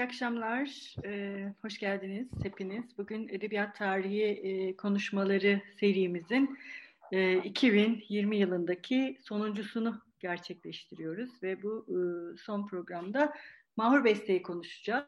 İyi akşamlar. Ee, hoş geldiniz hepiniz. Bugün Edebiyat Tarihi e, Konuşmaları serimizin e, 2020 yılındaki sonuncusunu gerçekleştiriyoruz. Ve bu e, son programda Mahur Beste'yi konuşacağız.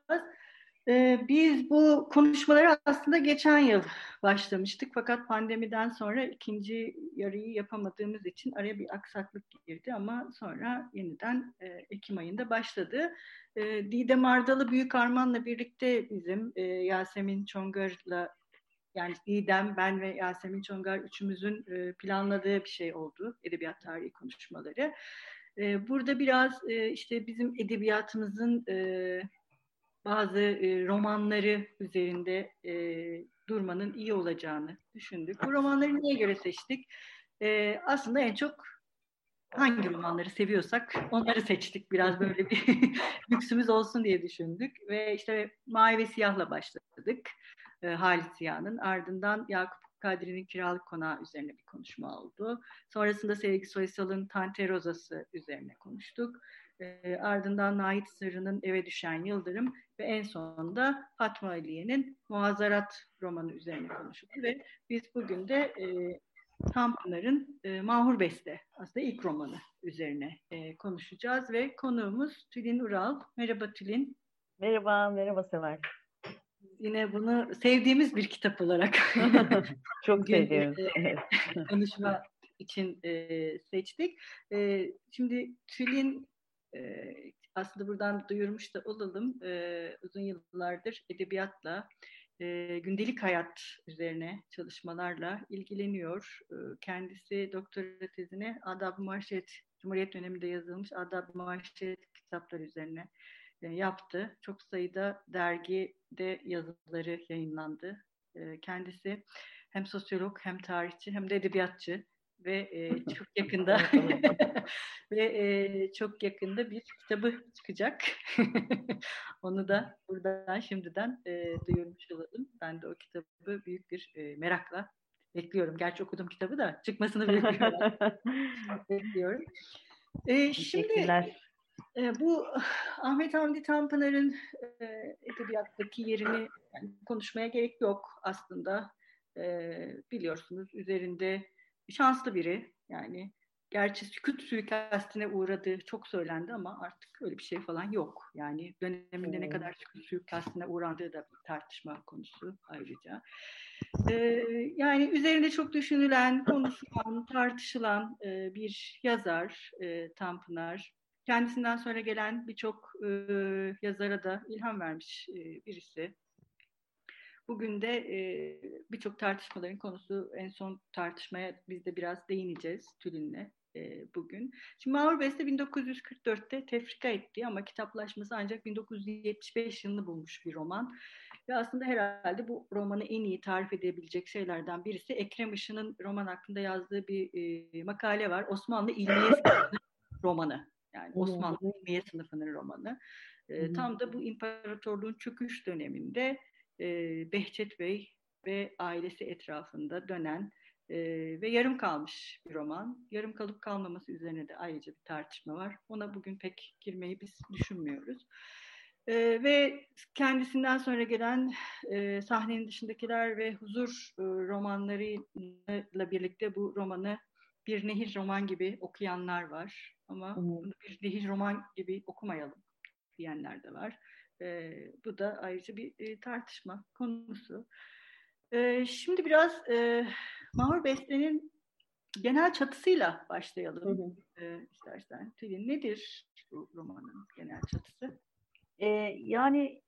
Ee, biz bu konuşmaları aslında geçen yıl başlamıştık fakat pandemiden sonra ikinci yarıyı yapamadığımız için araya bir aksaklık girdi ama sonra yeniden e, Ekim ayında başladı. E, Didem Ardalı Büyük Arman'la birlikte bizim e, Yasemin Çongar'la yani Didem, ben ve Yasemin Çongar üçümüzün e, planladığı bir şey oldu edebiyat tarihi konuşmaları. E, burada biraz işte bizim edebiyatımızın bazı e, romanları üzerinde e, durmanın iyi olacağını düşündük. Bu romanları niye göre seçtik? E, aslında en çok hangi romanları seviyorsak onları seçtik. Biraz böyle bir lüksümüz olsun diye düşündük. Ve işte Mavi ve Siyah'la başladık. E, Halit Siyah'ın. Ardından Yakup Kadri'nin Kiralık Konağı üzerine bir konuşma oldu. Sonrasında Sevgi Soysal'ın Tante Rozası üzerine konuştuk. E, ardından Nait Sırrı'nın Eve Düşen Yıldırım ve en sonunda Fatma Aliye'nin Muazzarat romanı üzerine konuşuldu ve biz bugün de e, Tanpınar'ın e, Mahur Beste aslında ilk romanı üzerine e, konuşacağız ve konuğumuz Tülin Ural. Merhaba Tülin. Merhaba, merhaba Sever. Yine bunu sevdiğimiz bir kitap olarak çok e, konuşma için e, seçtik. E, şimdi Tülin e, aslında buradan duyurmuş da olalım. Uzun yıllardır edebiyatla, gündelik hayat üzerine çalışmalarla ilgileniyor. Kendisi doktora tezini Adab-ı Marşet, Cumhuriyet döneminde yazılmış Adab-ı Marşet kitaplar üzerine yaptı. Çok sayıda dergide yazıları yayınlandı. Kendisi hem sosyolog hem tarihçi hem de edebiyatçı ve e, çok yakında ve e, çok yakında bir kitabı çıkacak. Onu da buradan şimdiden e, duyurmuş olalım. Ben de o kitabı büyük bir e, merakla bekliyorum. Gerçi okudum kitabı da çıkmasını bekliyorum. bekliyorum. E, şimdi e, bu Ahmet Hamdi Tanpınar'ın e, edebiyattaki yerini yani konuşmaya gerek yok aslında. E, biliyorsunuz üzerinde şanslı biri. Yani gerçi sükut suikastine uğradığı çok söylendi ama artık öyle bir şey falan yok. Yani döneminde ne kadar sükut suikastine uğrandığı da bir tartışma konusu ayrıca. Ee, yani üzerinde çok düşünülen, konuşulan, tartışılan e, bir yazar e, Tanpınar. Kendisinden sonra gelen birçok e, yazara da ilham vermiş e, birisi. Bugün de e, birçok tartışmaların konusu en son tartışmaya biz de biraz değineceğiz Tülin'le e, bugün. Şimdi Mahur Beste 1944'te tefrika etti ama kitaplaşması ancak 1975 yılını bulmuş bir roman. Ve aslında herhalde bu romanı en iyi tarif edebilecek şeylerden birisi Ekrem Işın'ın roman hakkında yazdığı bir e, makale var. Osmanlı İlmiye romanı. Yani Osmanlı İlmiye sınıfının romanı. E, tam da bu imparatorluğun çöküş döneminde e, Behçet Bey ve ailesi etrafında dönen e, ve yarım kalmış bir roman. Yarım kalıp kalmaması üzerine de ayrıca bir tartışma var. Ona bugün pek girmeyi biz düşünmüyoruz. E, ve kendisinden sonra gelen e, sahnenin dışındakiler ve huzur e, romanlarıyla birlikte bu romanı bir nehir roman gibi okuyanlar var. Ama hmm. bir nehir roman gibi okumayalım diyenler de var. E, bu da ayrıca bir e, tartışma konusu. E, şimdi biraz e, Mahur Beste'nin genel çatısıyla başlayalım hı hı. E, istersen. Tülin nedir bu romanın genel çatısı? E, yani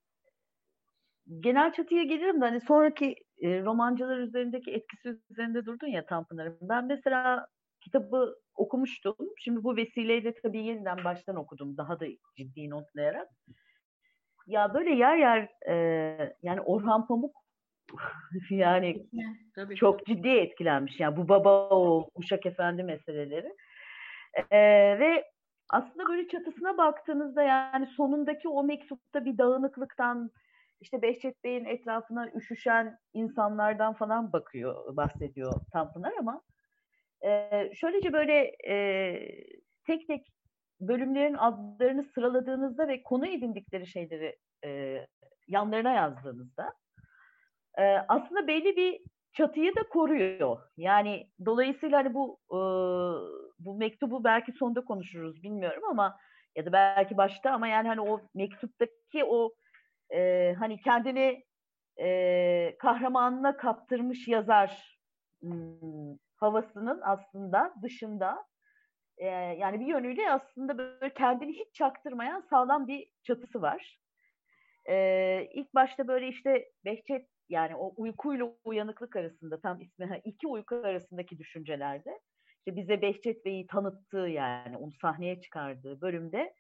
genel çatıya gelirim de hani sonraki e, romancılar üzerindeki etkisi üzerinde durdun ya Tanpınar'ın. Ben mesela kitabı okumuştum. Şimdi bu vesileyle tabii yeniden baştan okudum daha da ciddi notlayarak. Ya böyle yer yer e, yani Orhan Pamuk yani Tabii. çok ciddi etkilenmiş. Yani bu baba oğul, Uşak Efendi meseleleri. Ee, ve aslında böyle çatısına baktığınızda yani sonundaki o mektupta bir dağınıklıktan işte Behçet Bey'in etrafına üşüşen insanlardan falan bakıyor, bahsediyor Tanpınar ama e, şöylece böyle e, tek tek bölümlerin adlarını sıraladığınızda ve konu edindikleri şeyleri e, yanlarına yazdığınızda e, aslında belli bir çatıyı da koruyor. Yani dolayısıyla hani bu e, bu mektubu belki sonda konuşuruz bilmiyorum ama ya da belki başta ama yani hani o mektuptaki o e, hani kendini e, kahramanına kaptırmış yazar hmm, havasının aslında dışında e, yani bir yönüyle aslında böyle kendini hiç çaktırmayan sağlam bir çatısı var. E, ilk başta böyle işte Behçet yani o uykuyla uyanıklık arasında tam ismi iki uyku arasındaki düşüncelerde işte bize Behçet Bey'i tanıttığı yani onu sahneye çıkardığı bölümde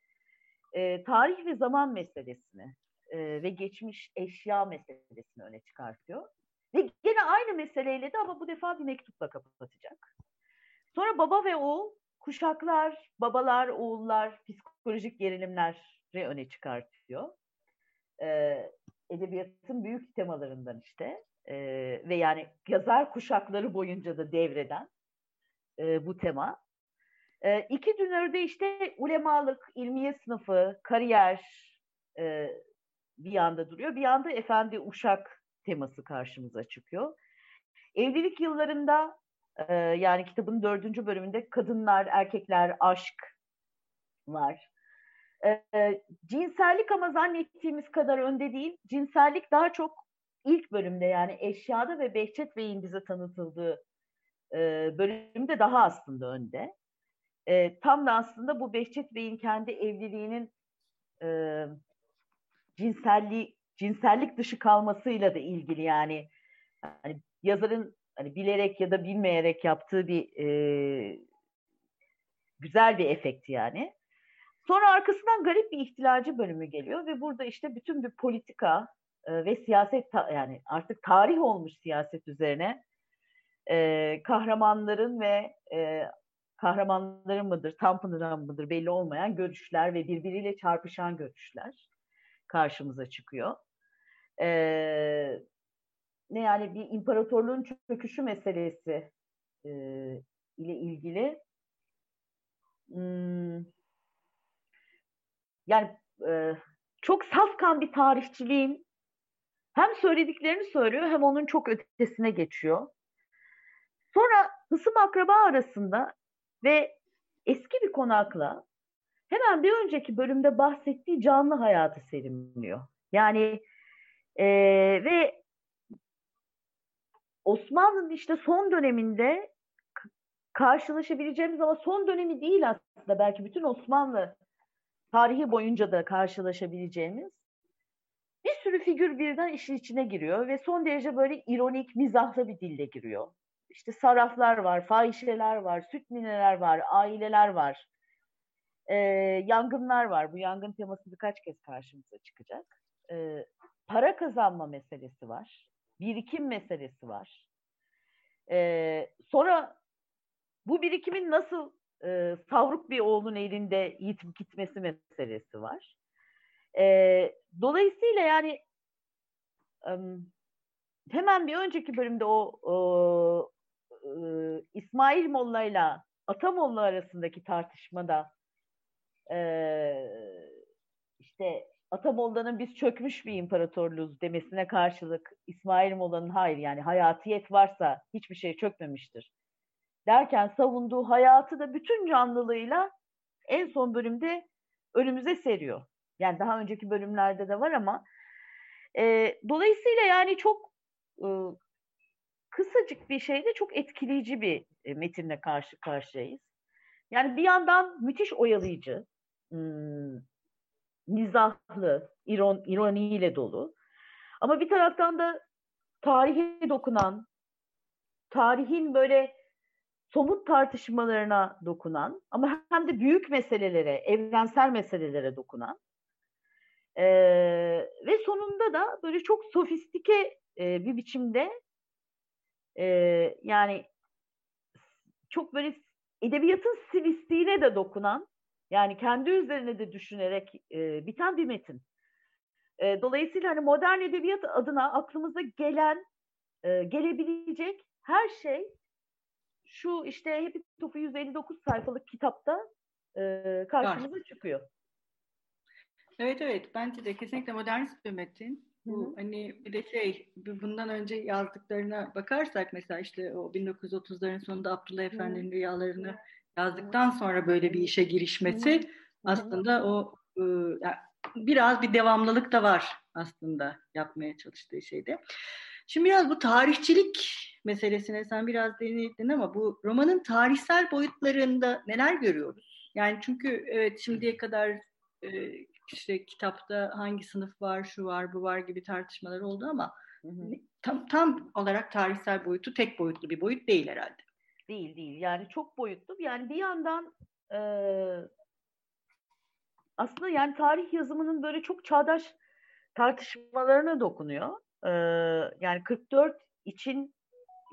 e, tarih ve zaman meselesini e, ve geçmiş eşya meselesini öne çıkartıyor. Ve gene aynı meseleyle de ama bu defa bir mektupla kapatacak. Sonra baba ve oğul, kuşaklar, babalar, oğullar, psikolojik gerilimleri öne çıkartıyor. Ee, edebiyatın büyük temalarından işte e, ve yani yazar kuşakları boyunca da devreden e, bu tema. E, iki dünörde işte ulemalık, ilmiye sınıfı, kariyer e, bir yanda duruyor. Bir yanda efendi uşak teması karşımıza çıkıyor. Evlilik yıllarında e, yani kitabın dördüncü bölümünde kadınlar, erkekler, aşk var. E, cinsellik ama zannettiğimiz kadar önde değil. Cinsellik daha çok ilk bölümde yani eşyada ve Behçet Bey'in bize tanıtıldığı e, bölümde daha aslında önde. E, tam da aslında bu Behçet Bey'in kendi evliliğinin e, cinselliği cinsellik dışı kalmasıyla da ilgili yani hani yazarın hani bilerek ya da bilmeyerek yaptığı bir e, güzel bir efekt yani. Sonra arkasından garip bir ihtilalci bölümü geliyor ve burada işte bütün bir politika e, ve siyaset yani artık tarih olmuş siyaset üzerine e, kahramanların ve e, kahramanların mıdır, Tanpınar'ın mıdır belli olmayan görüşler ve birbiriyle çarpışan görüşler karşımıza çıkıyor. E, ne yani bir imparatorluğun çöküşü meselesi e, ile ilgili hmm, yani e, çok safkan bir tarihçiliğin hem söylediklerini söylüyor hem onun çok ötesine geçiyor. Sonra hısım akraba arasında ve eski bir konakla hemen bir önceki bölümde bahsettiği canlı hayatı serimliyor. Yani e, ve Osmanlı'nın işte son döneminde karşılaşabileceğimiz ama son dönemi değil aslında belki bütün Osmanlı tarihi boyunca da karşılaşabileceğimiz bir sürü figür birden işin içine giriyor ve son derece böyle ironik, mizahlı bir dille giriyor. İşte saraflar var, fahişeler var, süt nineler var, aileler var, e, yangınlar var. Bu yangın teması birkaç kez karşımıza çıkacak. E, para kazanma meselesi var, birikim meselesi var. E, sonra bu birikimin nasıl e, savruk bir oğlun elinde yitip gitmesi meselesi var. E, dolayısıyla yani hemen bir önceki bölümde o, o e, İsmail Molla ile Atamolla arasındaki tartışmada e, işte Atamolla'nın biz çökmüş bir imparatorluğuz demesine karşılık İsmail Molla'nın hayır yani hayatiyet varsa hiçbir şey çökmemiştir derken savunduğu hayatı da bütün canlılığıyla en son bölümde önümüze seriyor. Yani daha önceki bölümlerde de var ama e, dolayısıyla yani çok e, kısacık bir şeyde çok etkileyici bir e, metinle karşı karşıyayız. Yani bir yandan müthiş oyalayıcı, hmm, mizahlı, iron, ironiyle dolu. Ama bir taraftan da tarihe dokunan, tarihin böyle somut tartışmalarına dokunan ama hem de büyük meselelere, evrensel meselelere dokunan ee, ve sonunda da böyle çok sofistike e, bir biçimde e, yani çok böyle edebiyatın silistiğine de dokunan yani kendi üzerine de düşünerek e, biten bir metin. E, dolayısıyla hani modern edebiyat adına aklımıza gelen, e, gelebilecek her şey şu işte Happy Tofu 159 sayfalık kitapta e, karşımıza Var. çıkıyor. Evet evet bence de kesinlikle modernist bir metin. Bu Hı-hı. hani bir de şey bundan önce yazdıklarına bakarsak mesela işte o 1930'ların sonunda Abdullah Efendi'nin rüyalarını yazdıktan sonra böyle bir işe girişmesi aslında o e, yani biraz bir devamlılık da var aslında yapmaya çalıştığı şeyde. Şimdi biraz bu tarihçilik meselesine sen biraz değindin ama bu romanın tarihsel boyutlarında neler görüyoruz? Yani çünkü evet şimdiye kadar e, işte kitapta hangi sınıf var, şu var, bu var gibi tartışmalar oldu ama hı hı. tam tam olarak tarihsel boyutu tek boyutlu bir boyut değil herhalde. Değil değil. Yani çok boyutlu. Yani bir yandan e, aslında yani tarih yazımının böyle çok çağdaş tartışmalarına dokunuyor. E, yani 44 için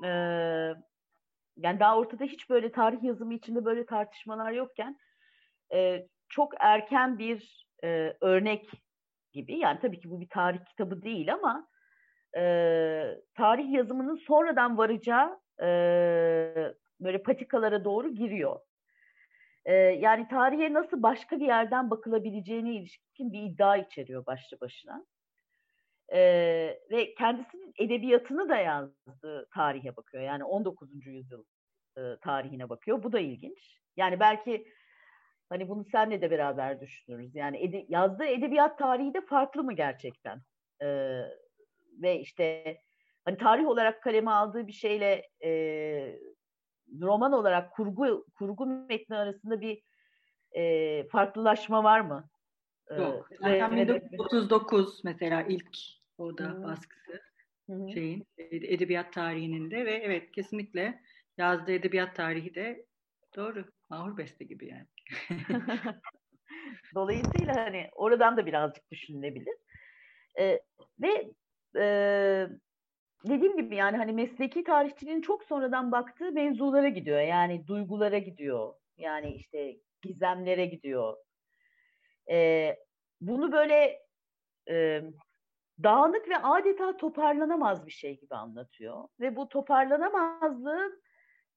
e, yani daha ortada hiç böyle tarih yazımı içinde böyle tartışmalar yokken e, çok erken bir e, örnek gibi. Yani tabii ki bu bir tarih kitabı değil ama e, tarih yazımının sonradan varacağı e, böyle patikalara doğru giriyor. E, yani tarihe nasıl başka bir yerden bakılabileceğine ilişkin bir iddia içeriyor başlı başına. E, ve kendisinin edebiyatını da yazdığı tarihe bakıyor. Yani 19. yüzyıl e, tarihine bakıyor. Bu da ilginç. Yani belki Hani bunu senle de beraber düşünürüz. Yani ede, yazdığı edebiyat tarihi de farklı mı gerçekten? Ee, ve işte hani tarih olarak kaleme aldığı bir şeyle e, roman olarak kurgu kurgu metni arasında bir e, farklılaşma var mı? Yok. Zaten 1939 mesela ilk o da hmm. baskısı hmm. şeyin edebiyat tarihinin de ve evet kesinlikle yazdığı edebiyat tarihi de doğru. Mahur Beste gibi yani. Dolayısıyla hani oradan da birazcık düşünülebilir. Ee, ve e, dediğim gibi yani hani mesleki tarihçiliğin çok sonradan baktığı mevzulara gidiyor. Yani duygulara gidiyor. Yani işte gizemlere gidiyor. Ee, bunu böyle e, dağınık ve adeta toparlanamaz bir şey gibi anlatıyor. Ve bu toparlanamazlığın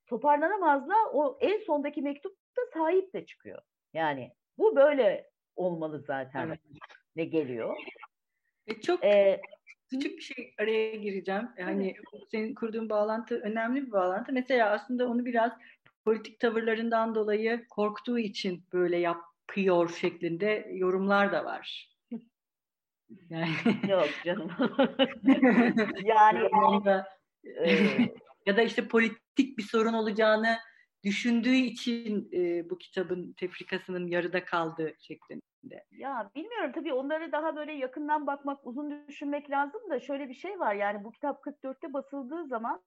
toparlanamazlığa o en sondaki mektupta sahip de çıkıyor. Yani bu böyle olmalı zaten evet. ne geliyor. E çok ee, küçük bir şey araya gireceğim. Yani evet. senin kurduğun bağlantı önemli bir bağlantı. Mesela aslında onu biraz politik tavırlarından dolayı korktuğu için böyle yapıyor şeklinde yorumlar da var. Yani... Yok canım. yani e, ya da işte politik bir sorun olacağını düşündüğü için e, bu kitabın tefrikasının yarıda kaldığı şeklinde. Ya bilmiyorum tabii onları daha böyle yakından bakmak, uzun düşünmek lazım da şöyle bir şey var. Yani bu kitap 44'te basıldığı zaman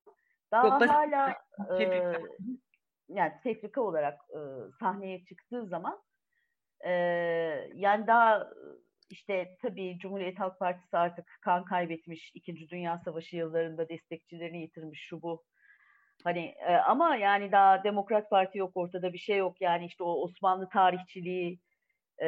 daha Yok, hala tefrika. E, yani tefrika olarak e, sahneye çıktığı zaman e, yani daha işte tabii Cumhuriyet Halk Partisi artık kan kaybetmiş, İkinci Dünya Savaşı yıllarında destekçilerini yitirmiş şu bu Hani e, ama yani daha Demokrat Parti yok ortada bir şey yok yani işte o Osmanlı tarihçiliği e,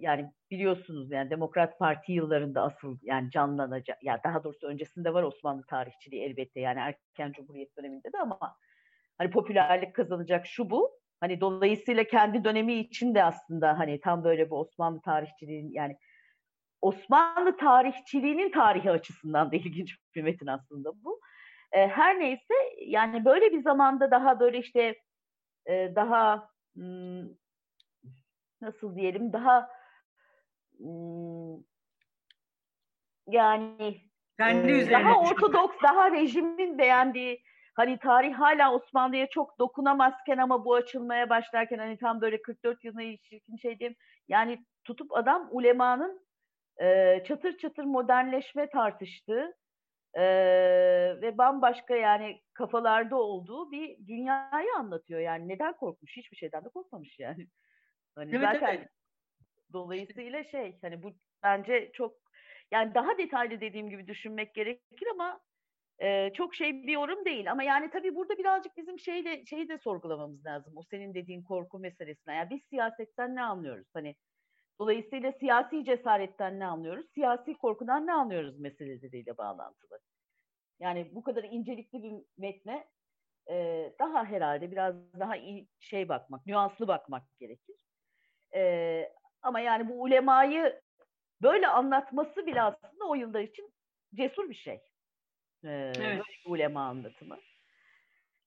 yani biliyorsunuz yani Demokrat Parti yıllarında asıl yani canlanacak ya yani daha doğrusu öncesinde var Osmanlı tarihçiliği elbette yani erken Cumhuriyet döneminde de ama hani popülerlik kazanacak şu bu hani dolayısıyla kendi dönemi için de aslında hani tam böyle bu Osmanlı tarihçiliğin yani Osmanlı tarihçiliğinin tarihi açısından da ilginç bir metin aslında bu. E, her neyse yani böyle bir zamanda daha böyle işte e, daha nasıl diyelim daha yani Kendi daha ortodoks, daha rejimin beğendiği hani tarih hala Osmanlı'ya çok dokunamazken ama bu açılmaya başlarken hani tam böyle 44 yılına ilişkin şey diyeyim. Yani tutup adam ulemanın e, çatır çatır modernleşme tartıştığı e, ve bambaşka yani kafalarda olduğu bir dünyayı anlatıyor. Yani neden korkmuş? Hiçbir şeyden de korkmamış yani. Hani evet, zaten evet. dolayısıyla şey hani bu bence çok Yani daha detaylı dediğim gibi düşünmek gerekir ama e, çok şey bir yorum değil. Ama yani tabii burada birazcık bizim şeyle şeyi de sorgulamamız lazım. O senin dediğin korku meselesine. Yani biz siyasetten ne anlıyoruz? Hani dolayısıyla siyasi cesaretten ne anlıyoruz? Siyasi korkudan ne anlıyoruz meseleleriyle bağlantılı. Yani bu kadar incelikli bir metne e, daha herhalde biraz daha iyi şey bakmak, nüanslı bakmak gerekir. E, ama yani bu ulemayı böyle anlatması bile aslında o yıllar için cesur bir şey. E, evet. Böyle bir ulema anlatımı.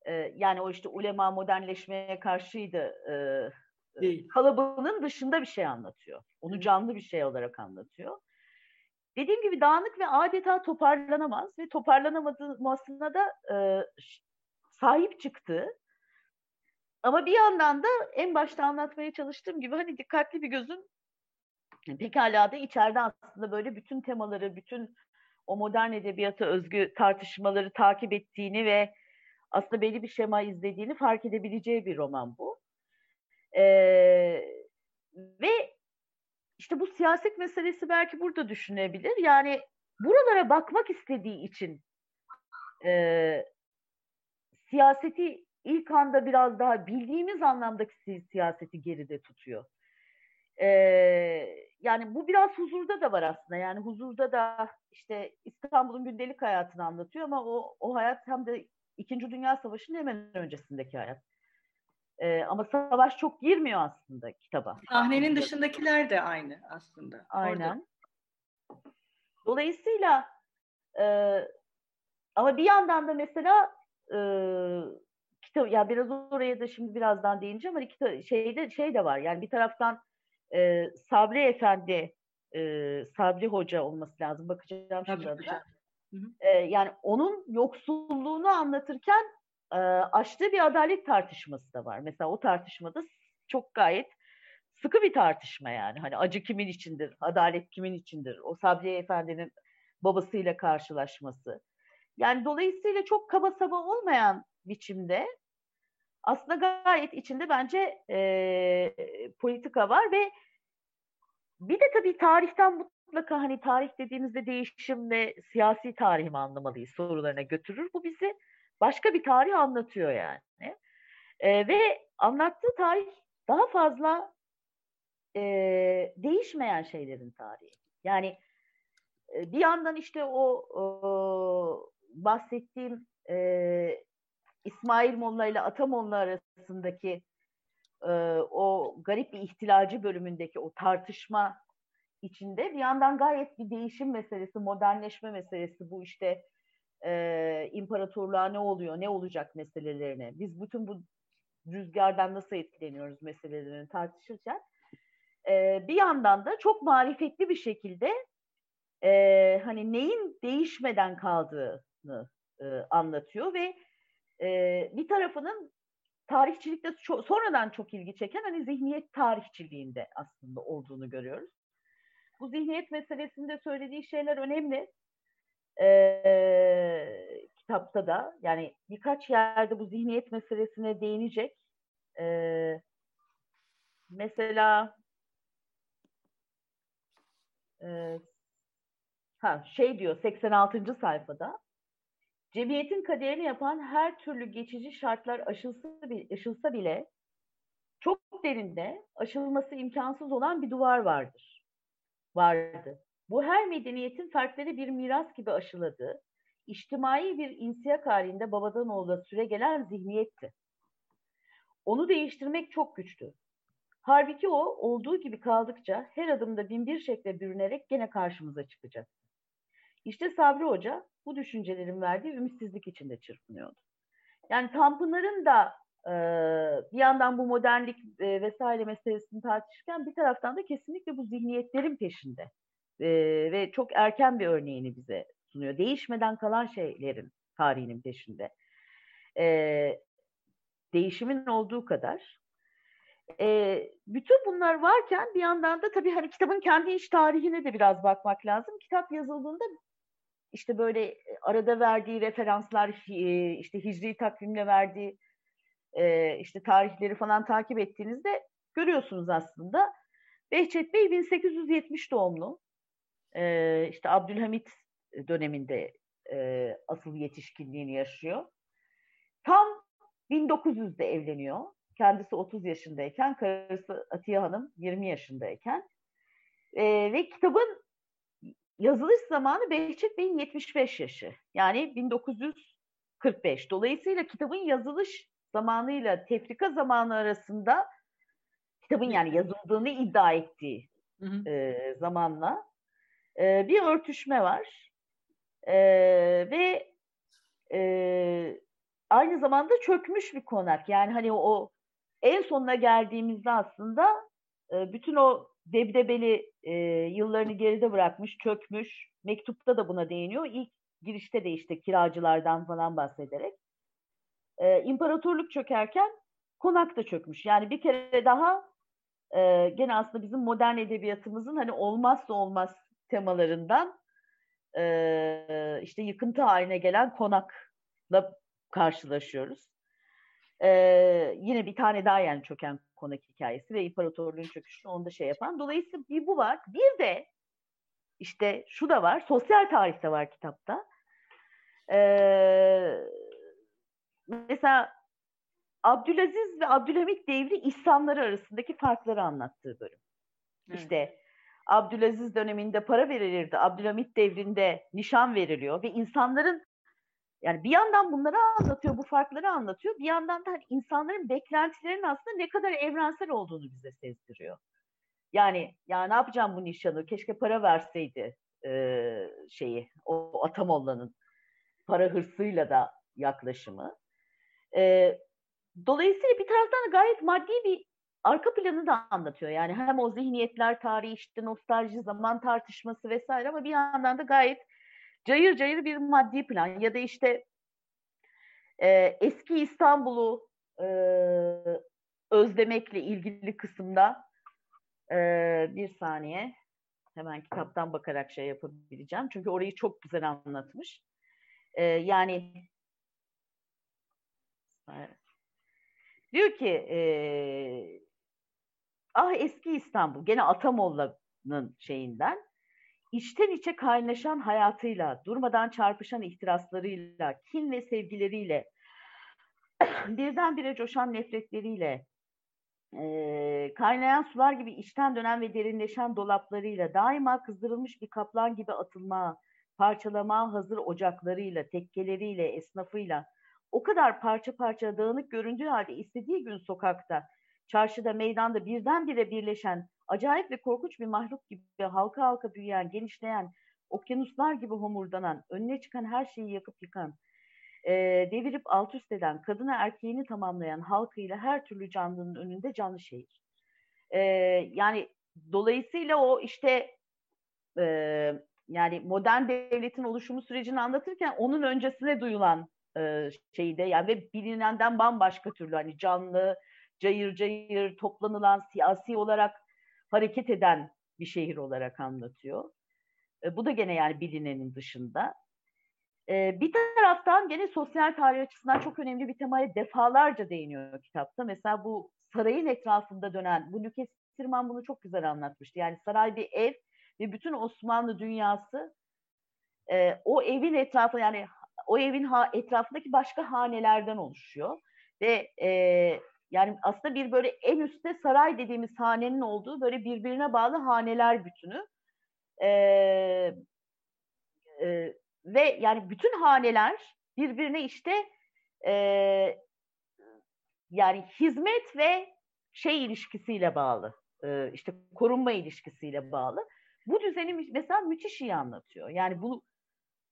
E, yani o işte ulema modernleşmeye karşıydı. E, Değil. kalıbının dışında bir şey anlatıyor. Onu canlı bir şey olarak anlatıyor. Dediğim gibi dağınık ve adeta toparlanamaz ve toparlanamadığına da e, sahip çıktı. Ama bir yandan da en başta anlatmaya çalıştığım gibi hani dikkatli bir gözün pekala da içeride aslında böyle bütün temaları, bütün o modern edebiyata özgü tartışmaları takip ettiğini ve aslında belli bir şema izlediğini fark edebileceği bir roman bu. Ee, ve işte bu siyaset meselesi belki burada düşünebilir. Yani buralara bakmak istediği için e, siyaseti ilk anda biraz daha bildiğimiz anlamdaki siyaseti geride tutuyor. Ee, yani bu biraz huzurda da var aslında. Yani huzurda da işte İstanbul'un gündelik hayatını anlatıyor ama o, o hayat hem de İkinci Dünya Savaşı'nın hemen öncesindeki hayat. Ee, ama savaş çok girmiyor aslında kitaba. Sahnenin dışındakiler de aynı aslında. Aynen. Orada. Dolayısıyla e, ama bir yandan da mesela e, kitap ya biraz oraya da şimdi birazdan değineceğim ama kitap şeyde şey de var. Yani bir taraftan e, Sabri Efendi e, Sabri Hoca olması lazım. Bakacağım şimdi adına. E, yani onun yoksulluğunu anlatırken e, açtığı bir adalet tartışması da var. Mesela o tartışmada çok gayet sıkı bir tartışma yani. Hani acı kimin içindir, adalet kimin içindir? O Sabri Efendi'nin babasıyla karşılaşması. Yani dolayısıyla çok kaba saba olmayan biçimde aslında gayet içinde bence e, politika var ve bir de tabii tarihten mutlaka hani tarih dediğimizde değişim ve siyasi tarih mi anlamalıyız sorularına götürür. Bu bizi başka bir tarih anlatıyor yani. E, ve anlattığı tarih daha fazla e, değişmeyen şeylerin tarihi. Yani e, bir yandan işte o, o bahsettiğim e, İsmail Molla ile Atamolla arasındaki e, o garip bir ihtilacı bölümündeki o tartışma içinde bir yandan gayet bir değişim meselesi, modernleşme meselesi bu işte e, imparatorluğa ne oluyor, ne olacak meselelerini. Biz bütün bu rüzgardan nasıl etkileniyoruz meselelerini tartışırken e, bir yandan da çok marifetli bir şekilde e, hani neyin değişmeden kaldığını e, anlatıyor ve e, bir tarafının tarihçilikte çok, sonradan çok ilgi çeken hani zihniyet tarihçiliğinde aslında olduğunu görüyoruz. Bu zihniyet meselesinde söylediği şeyler önemli. Ee, kitapta da yani birkaç yerde bu zihniyet meselesine değinecek. Ee, mesela e, ha şey diyor 86. sayfada Cemiyetin kaderini yapan her türlü geçici şartlar aşılsa bile çok derinde aşılması imkansız olan bir duvar vardır. Vardı. Bu her medeniyetin fertleri bir miras gibi aşıladığı, içtimai bir insiyak halinde babadan oğula süre gelen zihniyetti. Onu değiştirmek çok güçtü. Halbuki o olduğu gibi kaldıkça her adımda bin bir şekle bürünerek gene karşımıza çıkacak. İşte Sabri Hoca bu düşüncelerin verdiği ümitsizlik içinde çırpınıyordu. Yani Tanpınar'ın da e, bir yandan bu modernlik e, vesaire meselesini tartışırken bir taraftan da kesinlikle bu zihniyetlerin peşinde. E, ve çok erken bir örneğini bize sunuyor. Değişmeden kalan şeylerin tarihinin peşinde. E, değişimin olduğu kadar. E, bütün bunlar varken bir yandan da tabii hani kitabın kendi iç tarihine de biraz bakmak lazım. Kitap yazıldığında işte böyle arada verdiği referanslar, işte hicri takvimle verdiği işte tarihleri falan takip ettiğinizde görüyorsunuz aslında. Behçet Bey 1870 doğumlu. E, işte Abdülhamit döneminde e, asıl yetişkinliğini yaşıyor. Tam 1900'de evleniyor. Kendisi 30 yaşındayken, karısı Atiye Hanım 20 yaşındayken. E, ve kitabın yazılış zamanı Behçet Bey'in 75 yaşı. Yani 1945. Dolayısıyla kitabın yazılış zamanıyla tefrika zamanı arasında kitabın yani yazıldığını iddia ettiği hı hı. E, zamanla e, bir örtüşme var. E, ve e, aynı zamanda çökmüş bir konak. Yani hani o en sonuna geldiğimizde aslında e, bütün o debdebeli e, yıllarını geride bırakmış, çökmüş. Mektupta da buna değiniyor. İlk girişte de işte kiracılardan falan bahsederek. E, imparatorluk çökerken konak da çökmüş. Yani bir kere daha e, gene aslında bizim modern edebiyatımızın hani olmazsa olmaz temalarından e, işte yıkıntı haline gelen konakla karşılaşıyoruz. E, yine bir tane daha yani çöken konak hikayesi ve imparatorluğun çöküşünü onda şey yapan. Dolayısıyla bir bu var. Bir de işte şu da var. Sosyal tarihte var kitapta. Ee, mesela Abdülaziz ve Abdülhamit devri İslamları arasındaki farkları anlattığı bölüm. Evet. İşte Abdülaziz döneminde para verilirdi. Abdülhamit devrinde nişan veriliyor ve insanların yani bir yandan bunları anlatıyor, bu farkları anlatıyor. Bir yandan da hani insanların beklentilerinin aslında ne kadar evrensel olduğunu bize sezdiriyor. Yani ya ne yapacağım bu nişanı? Keşke para verseydi e, şeyi, o Atamolla'nın para hırsıyla da yaklaşımı. E, dolayısıyla bir taraftan gayet maddi bir arka planı da anlatıyor. Yani hem o zihniyetler tarihi işte nostalji zaman tartışması vesaire ama bir yandan da gayet cayır cayır bir maddi plan ya da işte e, eski İstanbul'u e, özlemekle ilgili kısımda e, bir saniye hemen kitaptan bakarak şey yapabileceğim. Çünkü orayı çok güzel anlatmış. E, yani diyor ki e, ah eski İstanbul. Gene Atamolla'nın şeyinden. İçten içe kaynaşan hayatıyla, durmadan çarpışan ihtiraslarıyla, kin ve sevgileriyle, birdenbire coşan nefretleriyle, e, kaynayan sular gibi içten dönen ve derinleşen dolaplarıyla, daima kızdırılmış bir kaplan gibi atılma, parçalama hazır ocaklarıyla, tekkeleriyle, esnafıyla, o kadar parça parça dağınık göründüğü halde istediği gün sokakta, çarşıda, meydanda birdenbire birleşen acayip ve korkunç bir mahluk gibi halka halka büyüyen, genişleyen, okyanuslar gibi homurdanan, önüne çıkan her şeyi yakıp yıkan, e, devirip alt üst eden, kadına erkeğini tamamlayan halkıyla her türlü canlının önünde canlı şehir. E, yani dolayısıyla o işte e, yani modern devletin oluşumu sürecini anlatırken onun öncesine duyulan e, şeyde yani ve bilinenden bambaşka türlü hani canlı, cayır cayır toplanılan siyasi olarak hareket eden bir şehir olarak anlatıyor. E, bu da gene yani bilinenin dışında. E, bir taraftan gene sosyal tarih açısından çok önemli bir temaya defalarca değiniyor kitapta. Mesela bu sarayın etrafında dönen, bu Lükes Sirman bunu çok güzel anlatmıştı. Yani saray bir ev ve bütün Osmanlı dünyası e, o evin etrafı yani o evin etrafındaki başka hanelerden oluşuyor. Ve yani aslında bir böyle en üstte saray dediğimiz hanenin olduğu böyle birbirine bağlı haneler bütünü. Ee, e, ve yani bütün haneler birbirine işte e, yani hizmet ve şey ilişkisiyle bağlı. E, işte korunma ilişkisiyle bağlı. Bu düzeni mesela müthiş iyi anlatıyor. Yani bu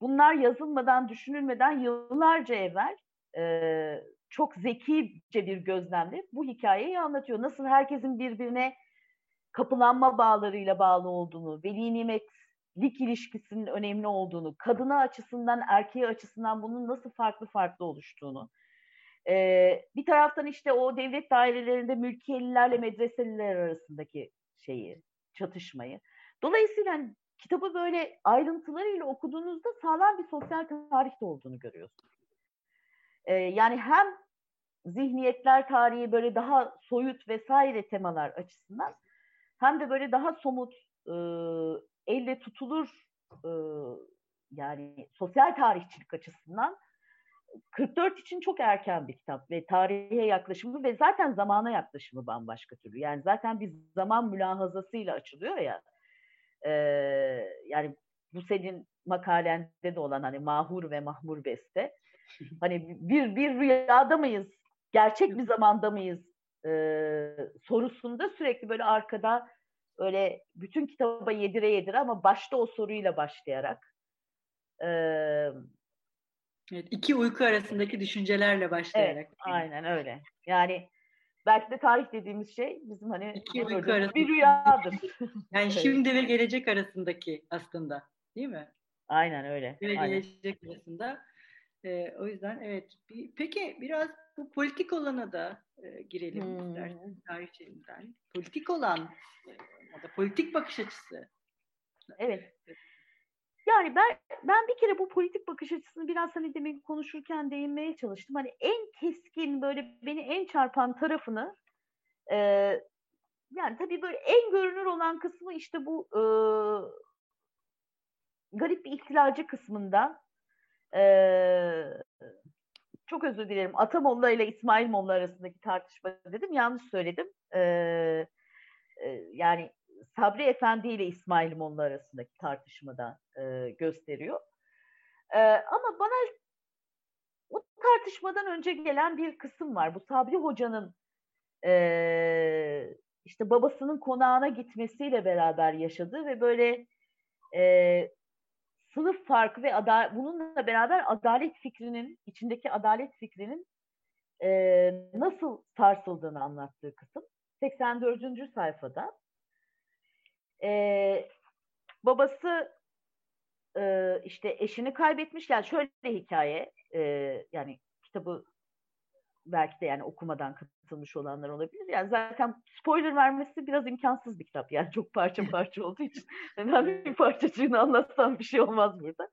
bunlar yazılmadan, düşünülmeden yıllarca evvel e, çok zekice bir gözlemle bu hikayeyi anlatıyor. Nasıl herkesin birbirine kapılanma bağlarıyla bağlı olduğunu, veli nimetlik ilişkisinin önemli olduğunu, kadına açısından, erkeği açısından bunun nasıl farklı farklı oluştuğunu. Ee, bir taraftan işte o devlet dairelerinde mülkiyelilerle medreseliler arasındaki şeyi, çatışmayı. Dolayısıyla hani kitabı böyle ayrıntılarıyla okuduğunuzda sağlam bir sosyal tarihte olduğunu görüyorsunuz. E, yani hem zihniyetler tarihi böyle daha soyut vesaire temalar açısından hem de böyle daha somut e, elle tutulur e, yani sosyal tarihçilik açısından 44 için çok erken bir kitap ve tarihe yaklaşımı ve zaten zamana yaklaşımı bambaşka türlü. Yani zaten bir zaman mülahazasıyla açılıyor ya. E, yani bu senin makalende de olan hani mahur ve mahmur beste. Hani bir bir rüyada mıyız? Gerçek bir zamanda mıyız? E, sorusunda sürekli böyle arkada öyle bütün kitaba yedire yedire ama başta o soruyla başlayarak e, Evet, iki uyku arasındaki düşüncelerle başlayarak. Evet, aynen öyle. Yani belki de tarih dediğimiz şey bizim hani iki uyku arasında bir rüyadır. yani şimdi ve gelecek arasındaki aslında, değil mi? Aynen öyle. Ve aynen. gelecek arasında. Ee, o yüzden evet. Bir, peki biraz bu politik olana da e, girelim hmm. istersen tarihçiliğinden. Politik olan e, ya da politik bakış açısı. Evet. Yani ben ben bir kere bu politik bakış açısını biraz hani demin konuşurken değinmeye çalıştım. Hani en keskin böyle beni en çarpan tarafını e, yani tabii böyle en görünür olan kısmı işte bu e, garip bir ihtilalci kısmında e, çok özür dilerim Atamolla ile İsmail Molla arasındaki tartışma dedim yanlış söyledim. E, e, yani Sabri Efendi ile İsmail Molla arasındaki tartışmada e, gösteriyor. E, ama bana o tartışmadan önce gelen bir kısım var. Bu Sabri Hoca'nın e, işte babasının konağına gitmesiyle beraber yaşadığı ve böyle e, sınıf farkı ve ada bununla beraber adalet fikrinin, içindeki adalet fikrinin e, nasıl sarsıldığını anlattığı kısım. 84. sayfada. E, babası e, işte eşini kaybetmiş. Yani şöyle hikaye. E, yani kitabı belki de yani okumadan katılmış olanlar olabilir. Yani zaten spoiler vermesi biraz imkansız bir kitap. Yani çok parça parça olduğu için. Ben bir parçacığını anlatsam bir şey olmaz burada.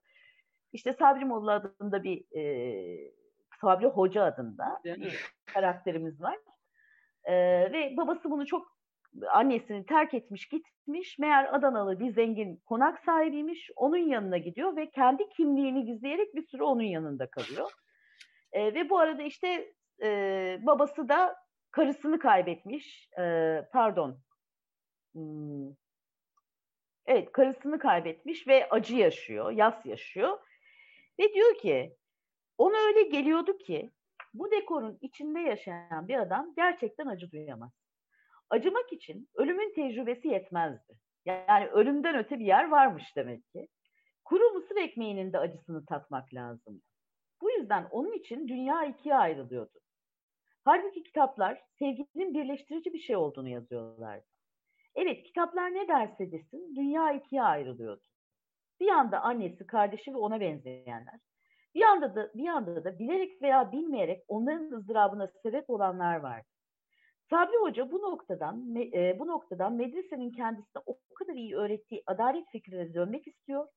İşte Sabri Molla adında bir e, Sabri Hoca adında bir karakterimiz var. E, ve babası bunu çok annesini terk etmiş gitmiş. Meğer Adanalı bir zengin konak sahibiymiş. Onun yanına gidiyor ve kendi kimliğini gizleyerek bir süre onun yanında kalıyor. E, ve bu arada işte e, babası da karısını kaybetmiş. E, pardon. Hmm. Evet karısını kaybetmiş ve acı yaşıyor, yas yaşıyor. Ve diyor ki ona öyle geliyordu ki bu dekorun içinde yaşayan bir adam gerçekten acı duyamaz. Acımak için ölümün tecrübesi yetmezdi. Yani ölümden öte bir yer varmış demek ki. Kuru mısır ekmeğinin de acısını tatmak lazım. Bu yüzden onun için dünya ikiye ayrılıyordu. Halbuki kitaplar sevginin birleştirici bir şey olduğunu yazıyorlardı. Evet kitaplar ne derse desin dünya ikiye ayrılıyordu. Bir yanda annesi, kardeşi ve ona benzeyenler. Bir yanda da bir yanda da bilerek veya bilmeyerek onların ızdırabına sebep olanlar vardı. Sabri Hoca bu noktadan e, bu noktadan medresenin kendisine o kadar iyi öğrettiği adalet fikrine dönmek istiyor.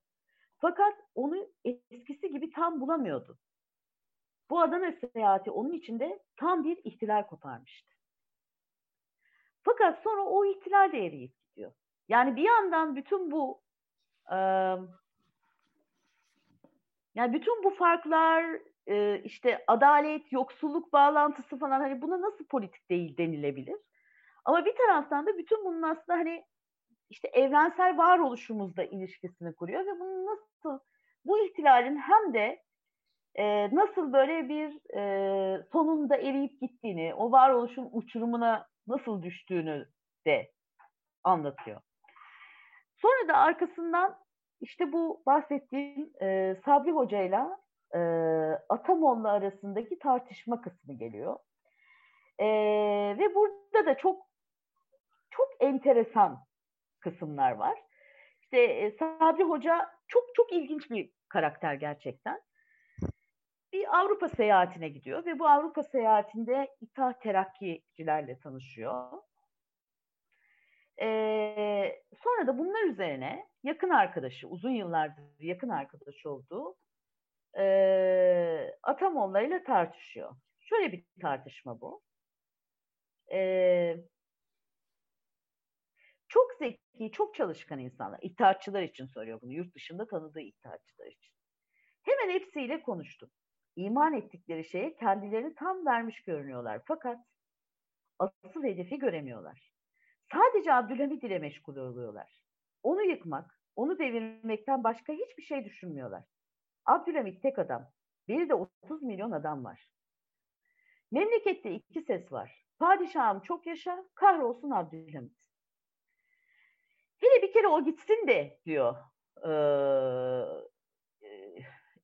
Fakat onu eskisi gibi tam bulamıyordu. Bu Adana seyahati onun içinde tam bir ihtilal koparmıştı. Fakat sonra o ihtilal de eriyip gidiyor. Yani bir yandan bütün bu e, yani bütün bu farklar e, işte adalet, yoksulluk bağlantısı falan hani buna nasıl politik değil denilebilir? Ama bir taraftan da bütün bunun aslında hani işte evrensel varoluşumuzla ilişkisini kuruyor ve bunun nasıl bu ihtilalin hem de e, nasıl böyle bir e, sonunda eriyip gittiğini, o varoluşun uçurumuna nasıl düştüğünü de anlatıyor. Sonra da arkasından işte bu bahsettiğim e, Sabri Hoca ile Atamon'la arasındaki tartışma kısmı geliyor. E, ve burada da çok çok enteresan kısımlar var. İşte e, Sabri Hoca çok çok ilginç bir karakter gerçekten bir Avrupa seyahatine gidiyor ve bu Avrupa seyahatinde İttihat Terakkicilerle tanışıyor. Ee, sonra da bunlar üzerine yakın arkadaşı, uzun yıllardır yakın arkadaşı olduğu e, Atamolla ile tartışıyor. Şöyle bir tartışma bu. E, Çok zeki, çok çalışkan insanlar. İttihatçılar için soruyor bunu. Yurt dışında tanıdığı iddiatçılar için. Hemen hepsiyle konuştum. İman ettikleri şeye kendilerini tam vermiş görünüyorlar. Fakat asıl hedefi göremiyorlar. Sadece Abdülhamid ile meşgul oluyorlar. Onu yıkmak, onu devirmekten başka hiçbir şey düşünmüyorlar. Abdülhamid tek adam. Bir de 30 milyon adam var. Memlekette iki ses var. Padişahım çok yaşa, kahrolsun Abdülhamid. Hele bir kere o gitsin de diyor ee,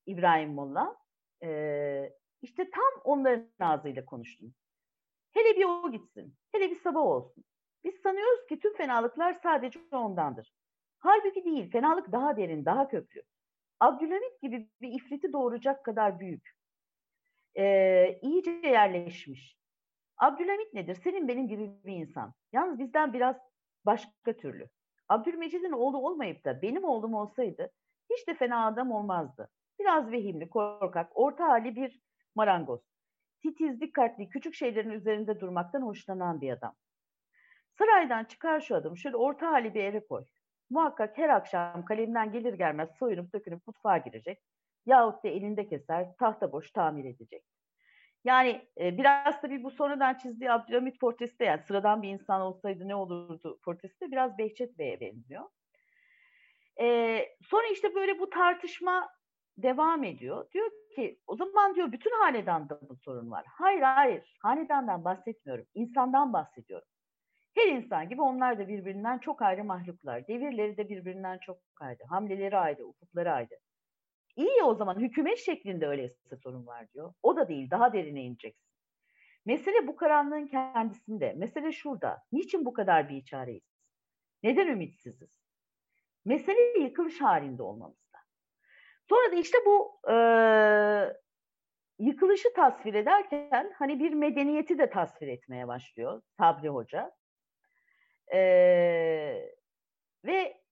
İbrahim Molla. Ee, işte tam onların ağzıyla konuştum. Hele bir o gitsin, hele bir sabah olsun. Biz sanıyoruz ki tüm fenalıklar sadece ondandır. Halbuki değil, fenalık daha derin, daha köklü. Abdülhamit gibi bir ifriti doğuracak kadar büyük. Ee, iyice yerleşmiş. Abdülhamit nedir? Senin benim gibi bir insan. Yalnız bizden biraz başka türlü. Abdülmecid'in oğlu olmayıp da benim oğlum olsaydı hiç de fena adam olmazdı. Biraz vehimli, korkak, orta hali bir marangoz. Titiz, dikkatli, küçük şeylerin üzerinde durmaktan hoşlanan bir adam. Saraydan çıkar şu adamı, şöyle orta hali bir eve koy. Muhakkak her akşam kalemden gelir gelmez soyunup dökünüp mutfağa girecek. Yahut da elinde keser, tahta boş tamir edecek. Yani e, biraz tabii bu sonradan çizdiği Abdülhamit portresi de yani sıradan bir insan olsaydı ne olurdu portresi de biraz Behçet Bey'e benziyor. E, sonra işte böyle bu tartışma devam ediyor. Diyor ki o zaman diyor bütün hanedanda bu sorun var. Hayır hayır hanedandan bahsetmiyorum. insandan bahsediyorum. Her insan gibi onlar da birbirinden çok ayrı mahluklar. Devirleri de birbirinden çok ayrı. Hamleleri ayrı, ufukları ayrı. İyi ya o zaman hükümet şeklinde öyleyse sorun var diyor. O da değil, daha derine ineceksin. Mesele bu karanlığın kendisinde. Mesele şurada. Niçin bu kadar bir içareyiz? Neden ümitsiziz? Mesele yıkılış halinde olmamızda. Sonra da işte bu e, yıkılışı tasvir ederken hani bir medeniyeti de tasvir etmeye başlıyor Sabri Hoca. E, ve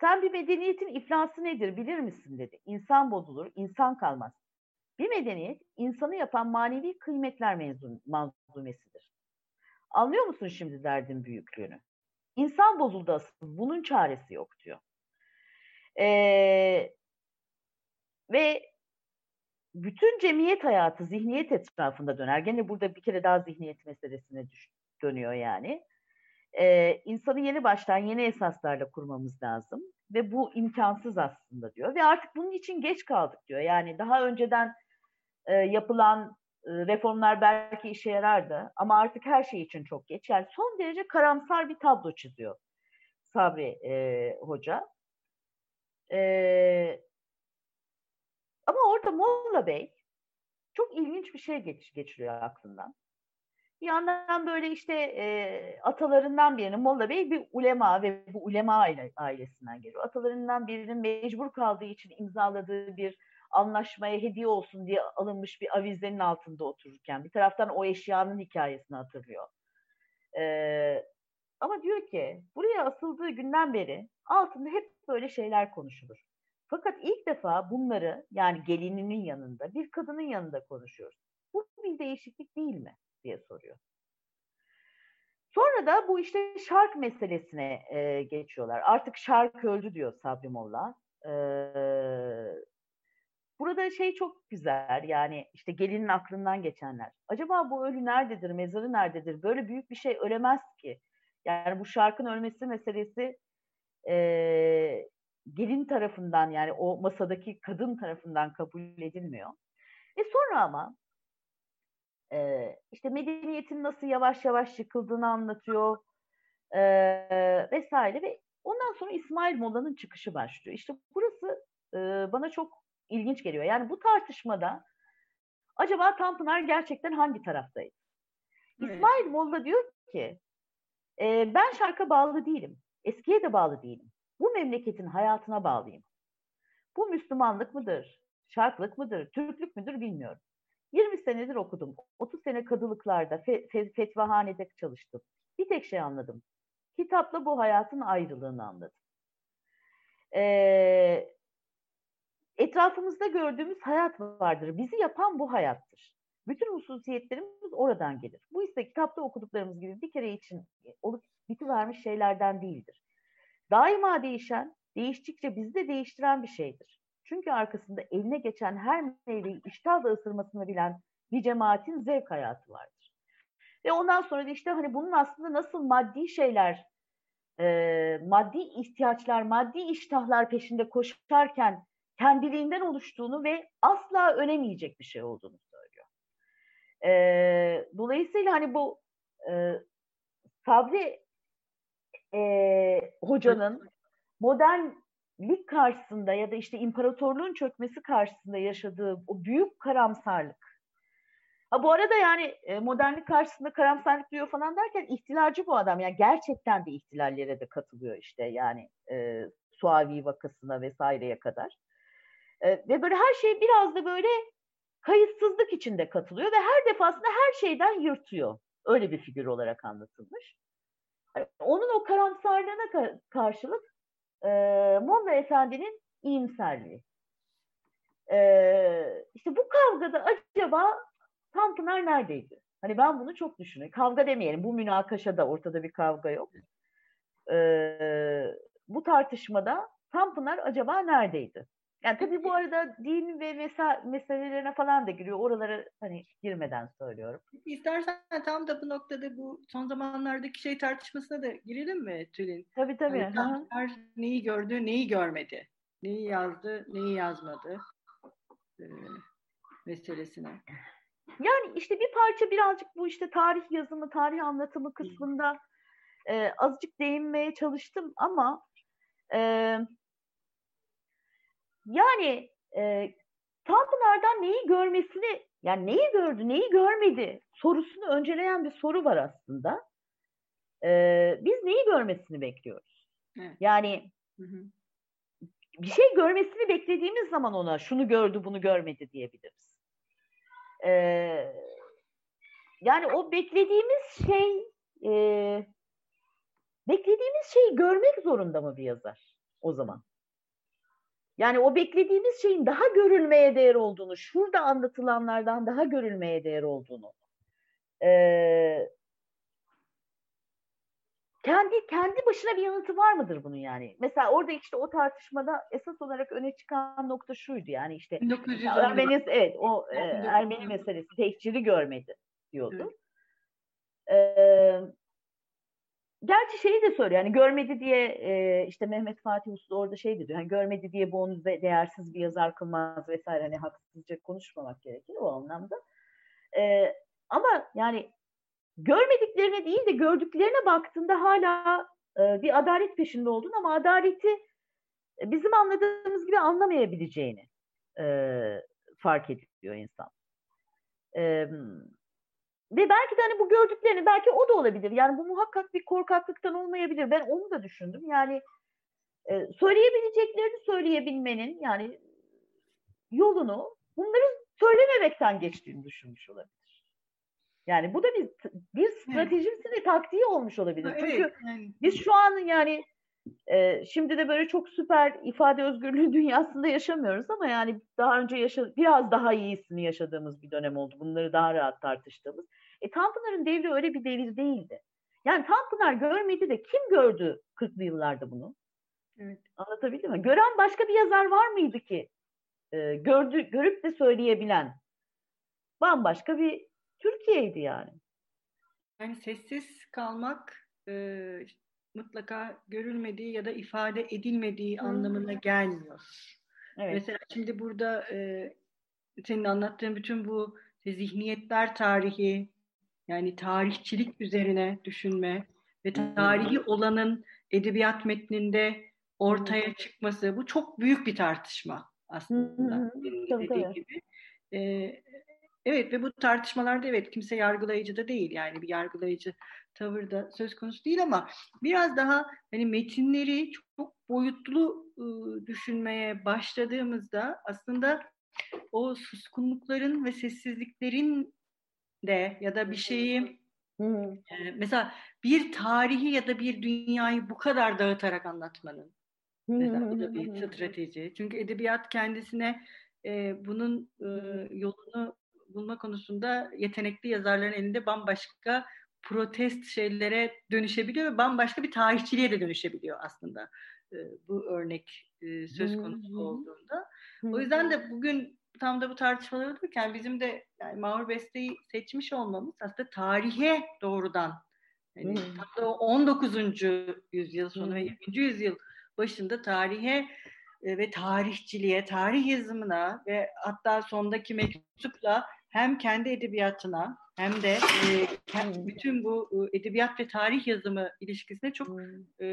sen bir medeniyetin iflası nedir bilir misin dedi. İnsan bozulur, insan kalmaz. Bir medeniyet insanı yapan manevi kıymetler mezun, manzumesidir. Anlıyor musun şimdi derdin büyüklüğünü? İnsan bozuldu asıl. Bunun çaresi yok diyor. Ee, ve bütün cemiyet hayatı zihniyet etrafında döner. Gene burada bir kere daha zihniyet meselesine düş, dönüyor yani e, insanı yeni baştan yeni esaslarla kurmamız lazım ve bu imkansız aslında diyor ve artık bunun için geç kaldık diyor. Yani daha önceden e, yapılan e, reformlar belki işe yarardı ama artık her şey için çok geç. Yani son derece karamsar bir tablo çiziyor Sabri e, Hoca. E, ama orada Molla Bey çok ilginç bir şey geç, geçiriyor aklından. Bir yandan böyle işte e, atalarından birinin Molla Bey bir ulema ve bu ulema aile, ailesinden geliyor. Atalarından birinin mecbur kaldığı için imzaladığı bir anlaşmaya hediye olsun diye alınmış bir avizenin altında otururken bir taraftan o eşyanın hikayesini hatırlıyor. Ee, ama diyor ki buraya asıldığı günden beri altında hep böyle şeyler konuşulur. Fakat ilk defa bunları yani gelininin yanında bir kadının yanında konuşuyoruz. Bu bir değişiklik değil mi? diye soruyor. Sonra da bu işte şark meselesine e, geçiyorlar. Artık şark öldü diyor Sabri Molla. E, burada şey çok güzel yani işte gelinin aklından geçenler. Acaba bu ölü nerededir, mezarı nerededir? Böyle büyük bir şey ölemez ki. Yani bu şarkın ölmesi meselesi e, gelin tarafından yani o masadaki kadın tarafından kabul edilmiyor. E sonra ama e, işte medeniyetin nasıl yavaş yavaş yıkıldığını anlatıyor e, vesaire ve ondan sonra İsmail Molla'nın çıkışı başlıyor. İşte burası e, bana çok ilginç geliyor. Yani bu tartışmada acaba Tanpınar gerçekten hangi taraftaydı? Evet. İsmail Molla diyor ki e, ben şarka bağlı değilim. Eskiye de bağlı değilim. Bu memleketin hayatına bağlıyım. Bu Müslümanlık mıdır? Şarklık mıdır? Türklük müdür bilmiyorum. 20 senedir okudum. 30 sene kadılıklarda, fe, fe, fetvahanede çalıştım. Bir tek şey anladım. Kitapla bu hayatın ayrılığını anladım. Ee, etrafımızda gördüğümüz hayat vardır. Bizi yapan bu hayattır. Bütün hususiyetlerimiz oradan gelir. Bu ise kitapta okuduklarımız gibi bir kere için olup bitivermiş şeylerden değildir. Daima değişen, değiştikçe bizi de değiştiren bir şeydir. Çünkü arkasında eline geçen her meyveyi iştahla ısırmasını bilen bir cemaatin zevk hayatı vardır. Ve ondan sonra da işte hani bunun aslında nasıl maddi şeyler, e, maddi ihtiyaçlar, maddi iştahlar peşinde koşarken kendiliğinden oluştuğunu ve asla ölemeyecek bir şey olduğunu. E, dolayısıyla hani bu e, Sabri e, hocanın modernlik karşısında ya da işte imparatorluğun çökmesi karşısında yaşadığı o büyük karamsarlık. Ha bu arada yani modernlik karşısında karamsarlık diyor falan derken ihtilalci bu adam. Yani gerçekten de ihtilallere de katılıyor işte yani e, Suavi vakasına vesaireye kadar. E, ve böyle her şey biraz da böyle kayıtsızlık içinde katılıyor ve her defasında her şeyden yırtıyor. Öyle bir figür olarak anlatılmış. Yani onun o karamsarlığına ka- karşılık e, Molla Efendi'nin iyimserliği. E, işte bu kavgada acaba Tanpınar neredeydi? Hani ben bunu çok düşünüyorum. Kavga demeyelim. Bu münakaşada ortada bir kavga yok. E, bu tartışmada Tanpınar acaba neredeydi? Yani tabii bu arada din ve mesa meselelerine falan da giriyor. Oralara hani girmeden söylüyorum. İstersen tam da bu noktada bu son zamanlardaki şey tartışmasına da girelim mi Tülin? Tabii tabii. Yani Tanpınar neyi gördü, neyi görmedi? Neyi yazdı, neyi yazmadı? Ee, meselesine. Yani işte bir parça birazcık bu işte tarih yazımı, tarih anlatımı kısmında e, azıcık değinmeye çalıştım ama e, yani e, Tanpınar'dan neyi görmesini, yani neyi gördü, neyi görmedi sorusunu önceleyen bir soru var aslında. E, biz neyi görmesini bekliyoruz? Evet. Yani Hı hı. bir şey görmesini beklediğimiz zaman ona şunu gördü, bunu görmedi diyebiliriz. E, yani o beklediğimiz şey, e, beklediğimiz şeyi görmek zorunda mı bir yazar o zaman? Yani o beklediğimiz şeyin daha görülmeye değer olduğunu, şurada anlatılanlardan daha görülmeye değer olduğunu, e, kendi kendi başına bir yanıtı var mıdır bunun yani? Mesela orada işte o tartışmada esas olarak öne çıkan nokta şuydu yani işte 1900 Ermeni evet o e, Ermeni meselesi tehciri görmedi diyordu. Ee, gerçi şeyi de söylüyor yani görmedi diye e, işte Mehmet Fatih Uslu orada şey diyor hani görmedi diye bu onu de- değersiz bir yazar kılmaz vesaire hani haksızca konuşmamak gerekir o anlamda. Ee, ama yani görmediklerine değil de gördüklerine baktığında hala e, bir adalet peşinde olduğunu ama adaleti e, bizim anladığımız gibi anlamayabileceğini e, fark ediyor insan. E, ve belki de hani bu gördüklerini belki o da olabilir. Yani bu muhakkak bir korkaklıktan olmayabilir. Ben onu da düşündüm. Yani e, söyleyebileceklerini söyleyebilmenin yani yolunu bunları söylememekten geçtiğini düşünmüş olabilir. Yani bu da bir bir stratejisi ve taktiği olmuş olabilir. Ha, Çünkü evet, yani biz şu an yani e, şimdi de böyle çok süper ifade özgürlüğü dünyasında yaşamıyoruz ama yani daha önce yaşa biraz daha iyisini yaşadığımız bir dönem oldu. Bunları daha rahat tartıştığımız. E Tanpınar'ın devri öyle bir devir değildi. Yani Tanpınar görmedi de kim gördü 40'lı yıllarda bunu? Evet. Anlatabildim mi? Gören başka bir yazar var mıydı ki? E, gördü, görüp de söyleyebilen bambaşka bir Türkiye'ydi yani. Yani sessiz kalmak e, mutlaka görülmediği ya da ifade edilmediği Hı. anlamına gelmiyor. Evet. Mesela şimdi burada e, senin anlattığın bütün bu zihniyetler tarihi, yani tarihçilik üzerine düşünme ve tarihi olanın edebiyat metninde ortaya çıkması, bu çok büyük bir tartışma aslında. Hı Tabii, tabii. gibi. E, evet ve bu tartışmalarda evet kimse yargılayıcı da değil yani bir yargılayıcı tavır da söz konusu değil ama biraz daha hani metinleri çok boyutlu ıı, düşünmeye başladığımızda aslında o suskunlukların ve sessizliklerin de ya da bir şeyi e, mesela bir tarihi ya da bir dünyayı bu kadar dağıtarak anlatmanın mesela bu da bir strateji. Çünkü edebiyat kendisine e, bunun e, yolunu bulma konusunda yetenekli yazarların elinde bambaşka protest şeylere dönüşebiliyor ve bambaşka bir tarihçiliğe de dönüşebiliyor aslında e, bu örnek e, söz konusu olduğunda. O yüzden de bugün tam da bu tartışmalar olurken bizim de yani Mahur Beste'yi seçmiş olmamız aslında tarihe doğrudan yani hmm. 19. yüzyıl sonu ve 20. yüzyıl başında tarihe e, ve tarihçiliğe, tarih yazımına ve hatta sondaki mektupla hem kendi edebiyatına hem de e, bütün bu e, edebiyat ve tarih yazımı ilişkisine çok e,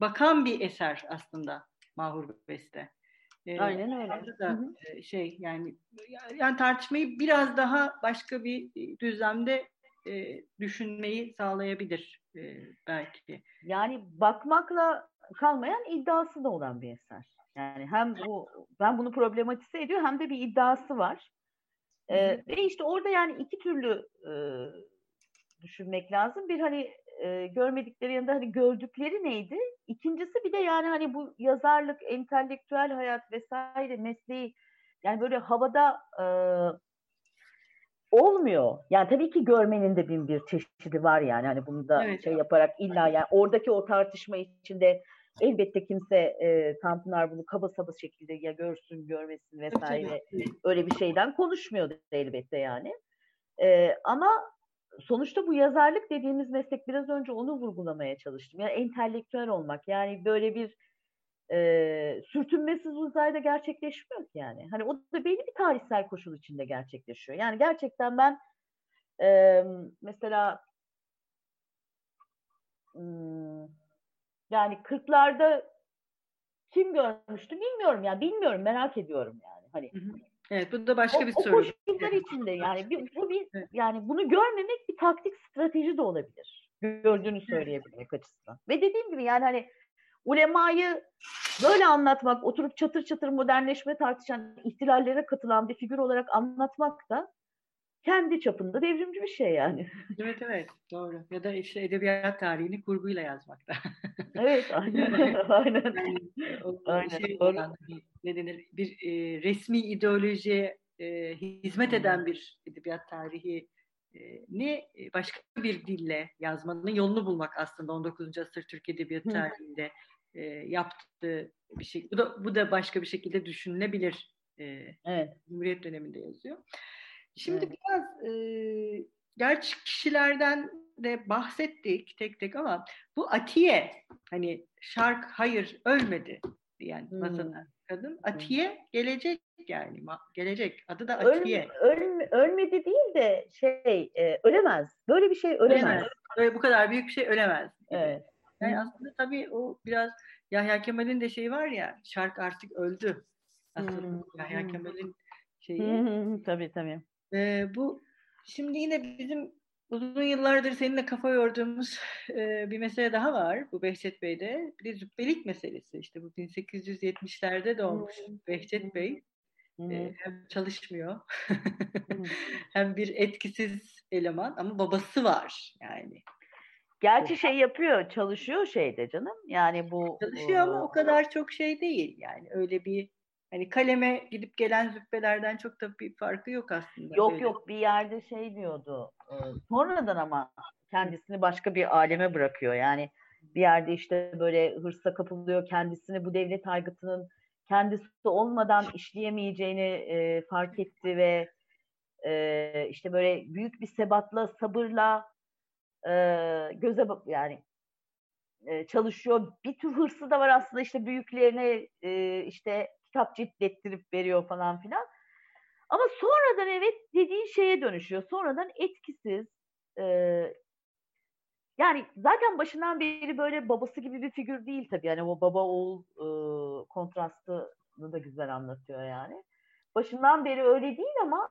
bakan bir eser aslında Mahur Beste. E, Aynen öyle. Da, e, şey yani yani tartışmayı biraz daha başka bir düzlemde e, düşünmeyi sağlayabilir e, belki. Yani bakmakla kalmayan iddiası da olan bir eser. Yani hem bu ben bunu problematize ediyor hem de bir iddiası var. Ee, ve işte orada yani iki türlü e, düşünmek lazım. Bir hani e, görmedikleri yanında hani gördükleri neydi? İkincisi bir de yani hani bu yazarlık, entelektüel hayat vesaire mesleği yani böyle havada e, olmuyor. Yani tabii ki görmenin de bin bir çeşidi var yani. Hani bunu da evet. şey yaparak illa yani oradaki o tartışma içinde elbette kimse e, Tanpınar bunu kaba saba şekilde ya görsün görmesin vesaire öyle bir şeyden konuşmuyor elbette yani. E, ama sonuçta bu yazarlık dediğimiz meslek biraz önce onu vurgulamaya çalıştım. Yani entelektüel olmak yani böyle bir e, sürtünmesiz uzayda gerçekleşmiyor ki yani. Hani o da belli bir tarihsel koşul içinde gerçekleşiyor. Yani gerçekten ben e, mesela yani kırklarda kim görmüştü bilmiyorum yani bilmiyorum merak ediyorum yani hani. Evet bu da başka o, bir soru. O koşullar içinde yani bir, bu bir yani bunu görmemek bir taktik strateji de olabilir. Gördüğünü söyleyebilmek açısından. Ve dediğim gibi yani hani ulemayı böyle anlatmak, oturup çatır çatır modernleşme tartışan, ihtilallere katılan bir figür olarak anlatmak da kendi çapında devrimci bir şey yani. Evet evet doğru. Ya da işte edebiyat tarihini kurguyla yazmakta. evet aynen. aynen. Yani, o, aynen. Şey, doğru. Yani, ne denir bir e, resmi ideolojiye e, hizmet eden bir edebiyat tarihi e, ne başka bir dille yazmanın yolunu bulmak aslında 19. asır Türk Edebiyatı tarihinde e, yaptığı bir şey. Bu da bu da başka bir şekilde düşünülebilir. E, evet. Cumhuriyet döneminde yazıyor. Şimdi evet. biraz e, gerçek kişilerden de bahsettik tek tek ama bu Atiye hani şark hayır ölmedi diyen hmm. masada kadın Atiye gelecek yani gelecek adı da Atiye. Öl, öl, ölmedi değil de şey e, ölemez. Böyle bir şey ölemez. ölemez. Böyle bu kadar büyük bir şey ölemez. Evet. Yani hmm. aslında tabii o biraz Yahya Kemal'in de şeyi var ya şark artık öldü. Aslında hmm. Yahya Kemal'in şeyi. Hmm, tabii tabii. E, bu şimdi yine bizim uzun yıllardır seninle kafa yorduğumuz e, bir mesele daha var bu Behçet Bey'de. Bir de zübbelik meselesi. İşte bu 1870'lerde doğmuş hmm. Behçet Bey. Hmm. E, hem çalışmıyor hmm. hem bir etkisiz eleman ama babası var yani. Gerçi şey yapıyor, çalışıyor şeyde canım. Yani bu çalışıyor ama o kadar çok şey değil yani. Öyle bir Hani kaleme gidip gelen züppelerden çok da bir farkı yok aslında. Yok böyle. yok bir yerde şey diyordu. Sonradan ama kendisini başka bir aleme bırakıyor. Yani bir yerde işte böyle hırsa kapılıyor kendisini bu devlet aygıtının kendisi olmadan işleyemeyeceğini e, fark etti ve e, işte böyle büyük bir sebatla sabırla e, göze yani e, çalışıyor. Bir tür hırsı da var aslında işte büyüklerine e, işte kitap ciltlettirip veriyor falan filan. Ama sonradan evet dediğin şeye dönüşüyor. Sonradan etkisiz. E, yani zaten başından beri böyle babası gibi bir figür değil tabii. Yani o baba oğul e, kontrastını da güzel anlatıyor yani. Başından beri öyle değil ama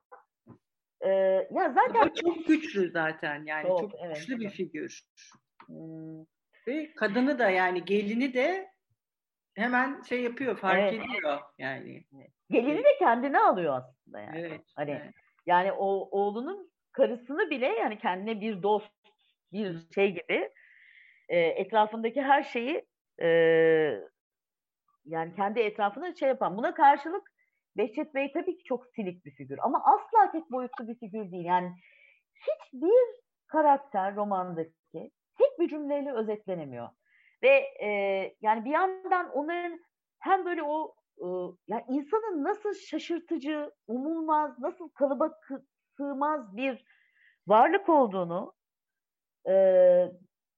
e, ya zaten ama çok güçlü zaten yani çok, çok evet, güçlü evet. bir figür. Hmm. Ve kadını da yani gelini de hemen şey yapıyor, fark evet. ediyor yani. Gelini de kendine alıyor aslında yani. Evet. Hani evet. yani o oğlunun karısını bile yani kendine bir dost, bir şey gibi e, etrafındaki her şeyi e, yani kendi etrafında şey yapan. Buna karşılık Behçet Bey tabii ki çok silik bir figür ama asla tek boyutlu bir figür değil. Yani hiçbir karakter romandaki tek bir cümleyle özetlenemiyor. Ve e, yani bir yandan onların hem böyle o e, yani insanın nasıl şaşırtıcı, umulmaz, nasıl kalıba sığmaz bir varlık olduğunu e,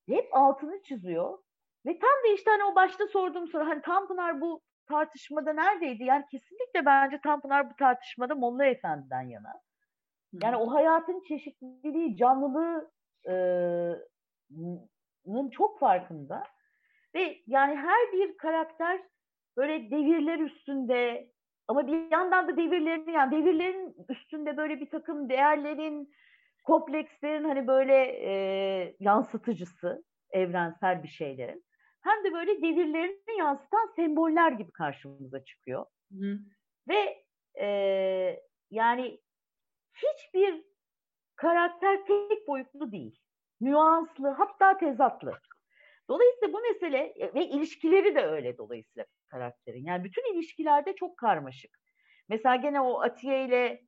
hep altını çiziyor. Ve tam da işte hani o başta sorduğum soru hani Tanpınar bu tartışmada neredeydi? Yani kesinlikle bence Tanpınar bu tartışmada Molla Efendi'den yana. Yani o hayatın çeşitliliği, canlılığı e, çok farkında. Ve yani her bir karakter böyle devirler üstünde ama bir yandan da devirlerin yani devirlerin üstünde böyle bir takım değerlerin, komplekslerin hani böyle e, yansıtıcısı, evrensel bir şeylerin. Hem de böyle devirlerini yansıtan semboller gibi karşımıza çıkıyor. Hı. Ve e, yani hiçbir karakter tek boyutlu değil. Nüanslı hatta tezatlı. Dolayısıyla bu mesele e, ve ilişkileri de öyle dolayısıyla karakterin. Yani bütün ilişkilerde çok karmaşık. Mesela gene o Atiye ile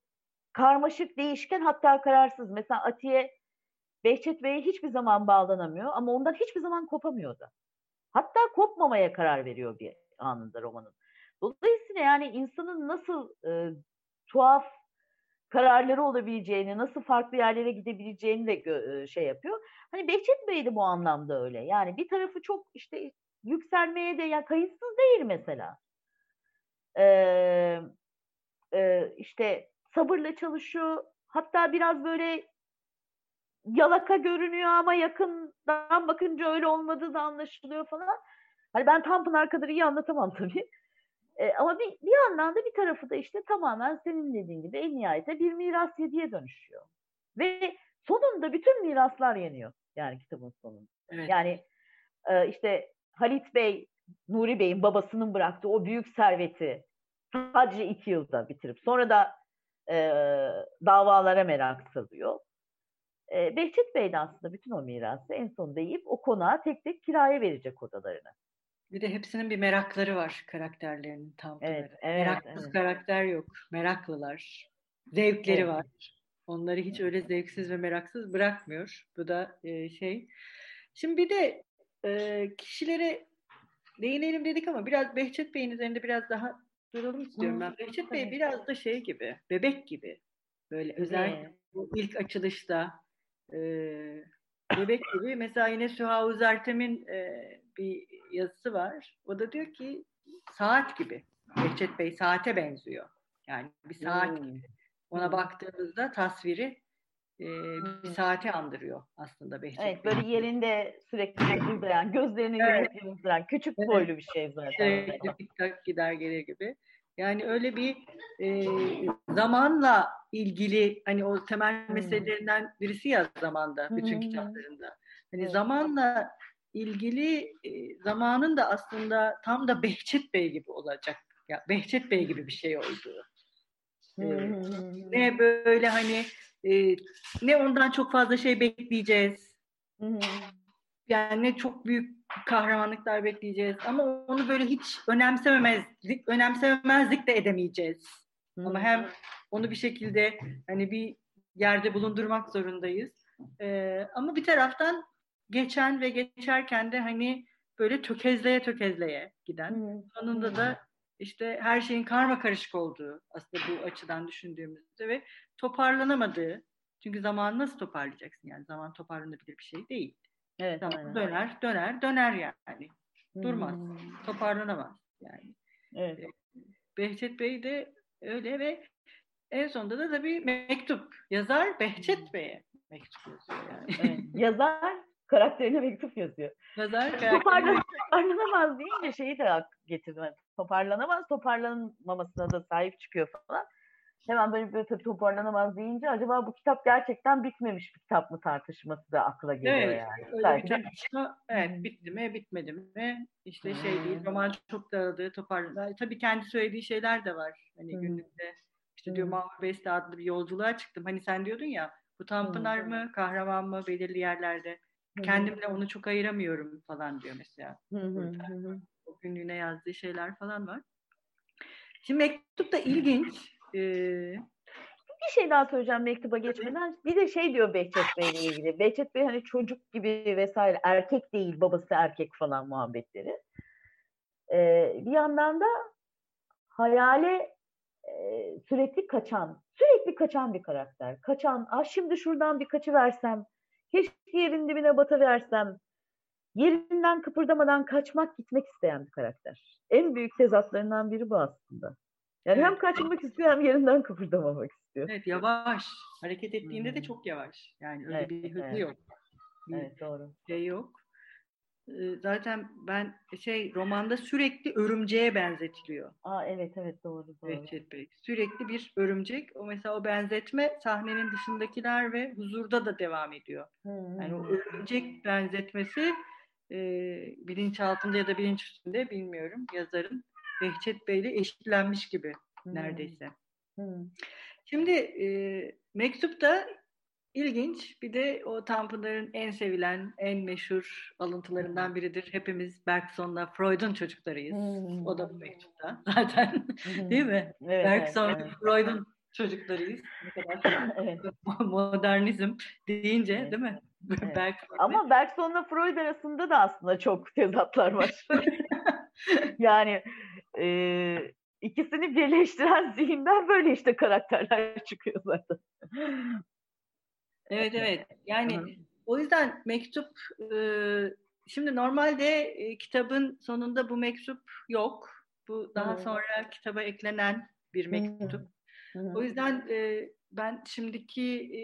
karmaşık, değişken hatta kararsız. Mesela Atiye Behçet Bey'e hiçbir zaman bağlanamıyor ama ondan hiçbir zaman kopamıyor da. Hatta kopmamaya karar veriyor bir anında romanın. Dolayısıyla yani insanın nasıl e, tuhaf kararları olabileceğini, nasıl farklı yerlere gidebileceğini de şey yapıyor. Hani Behçet Bey de bu anlamda öyle. Yani bir tarafı çok işte yükselmeye de ya kayıtsız değil mesela. Ee, e, işte sabırla çalışıyor. Hatta biraz böyle yalaka görünüyor ama yakından bakınca öyle olmadığı da anlaşılıyor falan. Hani ben Tanpınar kadar iyi anlatamam tabii. E, ama bir, bir yandan da bir tarafı da işte tamamen senin dediğin gibi en nihayetinde bir miras yediye dönüşüyor. Ve sonunda bütün miraslar yeniyor. Yani kitabın sonunda. Evet. Yani e, işte Halit Bey, Nuri Bey'in babasının bıraktığı o büyük serveti sadece iki yılda bitirip sonra da e, davalara merak salıyor. E, Behçet Bey de aslında bütün o mirası en sonunda yiyip o konağa tek tek kiraya verecek odalarını. Bir de hepsinin bir merakları var karakterlerinin tam. Evet, evet, Meraksız evet. karakter yok. Meraklılar. Zevkleri evet. var. Onları hiç öyle zevksiz ve meraksız bırakmıyor. Bu da e, şey. Şimdi bir de e, kişilere değinelim dedik ama biraz Behçet Bey'in üzerinde biraz daha duralım istiyorum ben. Behçet Bey biraz da şey gibi, bebek gibi. Böyle özellikle bu ilk açılışta e, bebek gibi. Mesela yine Süha Uzertem'in e, bir yazısı var. O da diyor ki saat gibi. Behçet Bey saate benziyor. Yani bir saat hmm. gibi. Ona baktığınızda tasviri e, bir saati andırıyor aslında Behçet Evet böyle yerinde sürekli duran, gözlerini evet. duran küçük evet. boylu bir şey zaten. Tik tak gider gelir gibi. Yani öyle bir e, zamanla ilgili hani o temel hmm. meselelerinden birisi ya zamanda bütün hmm. kitaplarında. Hani evet. zamanla ilgili e, zamanın da aslında tam da Behçet Bey gibi olacak. Ya Behçet Bey gibi bir şey olduğu. Ne böyle hani e, ne ondan çok fazla şey bekleyeceğiz. Yani ne çok büyük kahramanlıklar bekleyeceğiz ama onu böyle hiç önemsememezlik, önemsememezlik de edemeyeceğiz. Ama hem onu bir şekilde hani bir yerde bulundurmak zorundayız. Ee, ama bir taraftan geçen ve geçerken de hani böyle tökezleye tökezleye giden. Sonunda da işte her şeyin karma karışık olduğu aslında bu açıdan düşündüğümüzde ve toparlanamadığı. Çünkü zaman nasıl toparlayacaksın yani zaman toparlanabilir bir şey değil. Evet, zaman aynen. döner döner döner yani. Durmaz. Hmm. Toparlanamaz yani. Evet. Behçet Bey de öyle ve en sonunda da tabii mektup. Yazar Behçet Bey'e mektup yazıyor yani. Evet. Yazar karakterine mektup yazıyor. Yazar Toparlanamaz deyince şeyi de getirdim. Toparlanamaz, toparlanmamasına da sahip çıkıyor falan. Hemen böyle, böyle tabii toparlanamaz deyince acaba bu kitap gerçekten bitmemiş bir kitap mı tartışması da akla geliyor evet, yani. Öyle Belki bir tartışma, evet bitti mi bitmedi mi işte hmm. şey değil roman çok dağıldı toparlandı. Tabii kendi söylediği şeyler de var. Hani hmm. günlükte işte diyor Mahmut Beste adlı bir yolculuğa çıktım. Hani sen diyordun ya bu Tanpınar hmm. mı kahraman mı belirli yerlerde Kendimle onu çok ayıramıyorum falan diyor mesela. o günlüğüne yazdığı şeyler falan var. Şimdi mektup da ilginç. Ee, bir şey daha söyleyeceğim mektuba geçmeden. Bir de şey diyor Behçet Bey'le ilgili. Behçet Bey hani çocuk gibi vesaire erkek değil babası erkek falan muhabbetleri. Ee, bir yandan da hayale e, sürekli kaçan, sürekli kaçan bir karakter. Kaçan, ah şimdi şuradan bir kaçı versem, keşke yerin dibine batıversem, yerinden kıpırdamadan kaçmak gitmek isteyen bir karakter. En büyük tezatlarından biri bu aslında. Yani evet. hem kaçmak istiyor hem yerinden kıpırdamamak istiyor. Evet yavaş. Hareket ettiğinde hmm. de çok yavaş. Yani öyle evet, bir hızı evet. yok. Bir evet doğru. Şey yok. Zaten ben şey romanda sürekli örümceğe benzetiliyor. Aa evet evet doğru doğru. Behçet Bey. Sürekli bir örümcek. O mesela o benzetme sahnenin dışındakiler ve huzurda da devam ediyor. Hmm. Yani o örümcek benzetmesi e, bilinçaltında ya da bilinç üstünde bilmiyorum yazarın Behçet Bey'le eşitlenmiş gibi hmm. neredeyse. Hmm. Şimdi e, mektupta ilginç. Bir de o Tanpınar'ın en sevilen, en meşhur alıntılarından biridir. Hepimiz Bergson'la Freud'un çocuklarıyız. Hmm. O da bu mektupta zaten. Değil mi? Evet, Bergson, evet, Freud'un çocuklarıyız. Evet. modernizm deyince evet. değil mi? Evet. Bergson. Ama Bergson'la Freud arasında da aslında çok tezatlar var. yani e, ikisini birleştiren zihinden böyle işte karakterler çıkıyor zaten. Evet evet. Yani Hı. o yüzden mektup e, şimdi normalde e, kitabın sonunda bu mektup yok. Bu daha Hı. sonra kitaba eklenen bir mektup. Hı. Hı. O yüzden e, ben şimdiki e,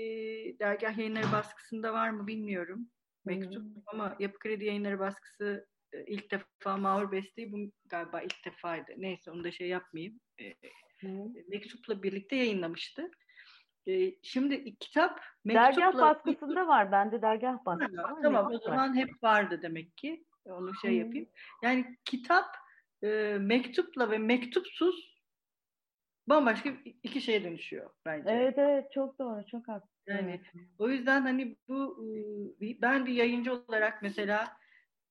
dergah yayınları baskısında var mı bilmiyorum mektup Hı. ama Yapı Kredi yayınları baskısı e, ilk defa Mahur Beste'yi bu galiba ilk defaydı. Neyse onu da şey yapmayayım. E, mektupla birlikte yayınlamıştı. E, şimdi kitap mektupla... Dergah baskısında var. Bende dergah baskısı var. Tamam o zaman var. hep vardı demek ki. Onu şey hmm. yapayım. Yani kitap e, mektupla ve mektupsuz bambaşka iki şeye dönüşüyor bence. Evet evet çok doğru çok haklısın. Yani o yüzden hani bu ben bir yayıncı olarak mesela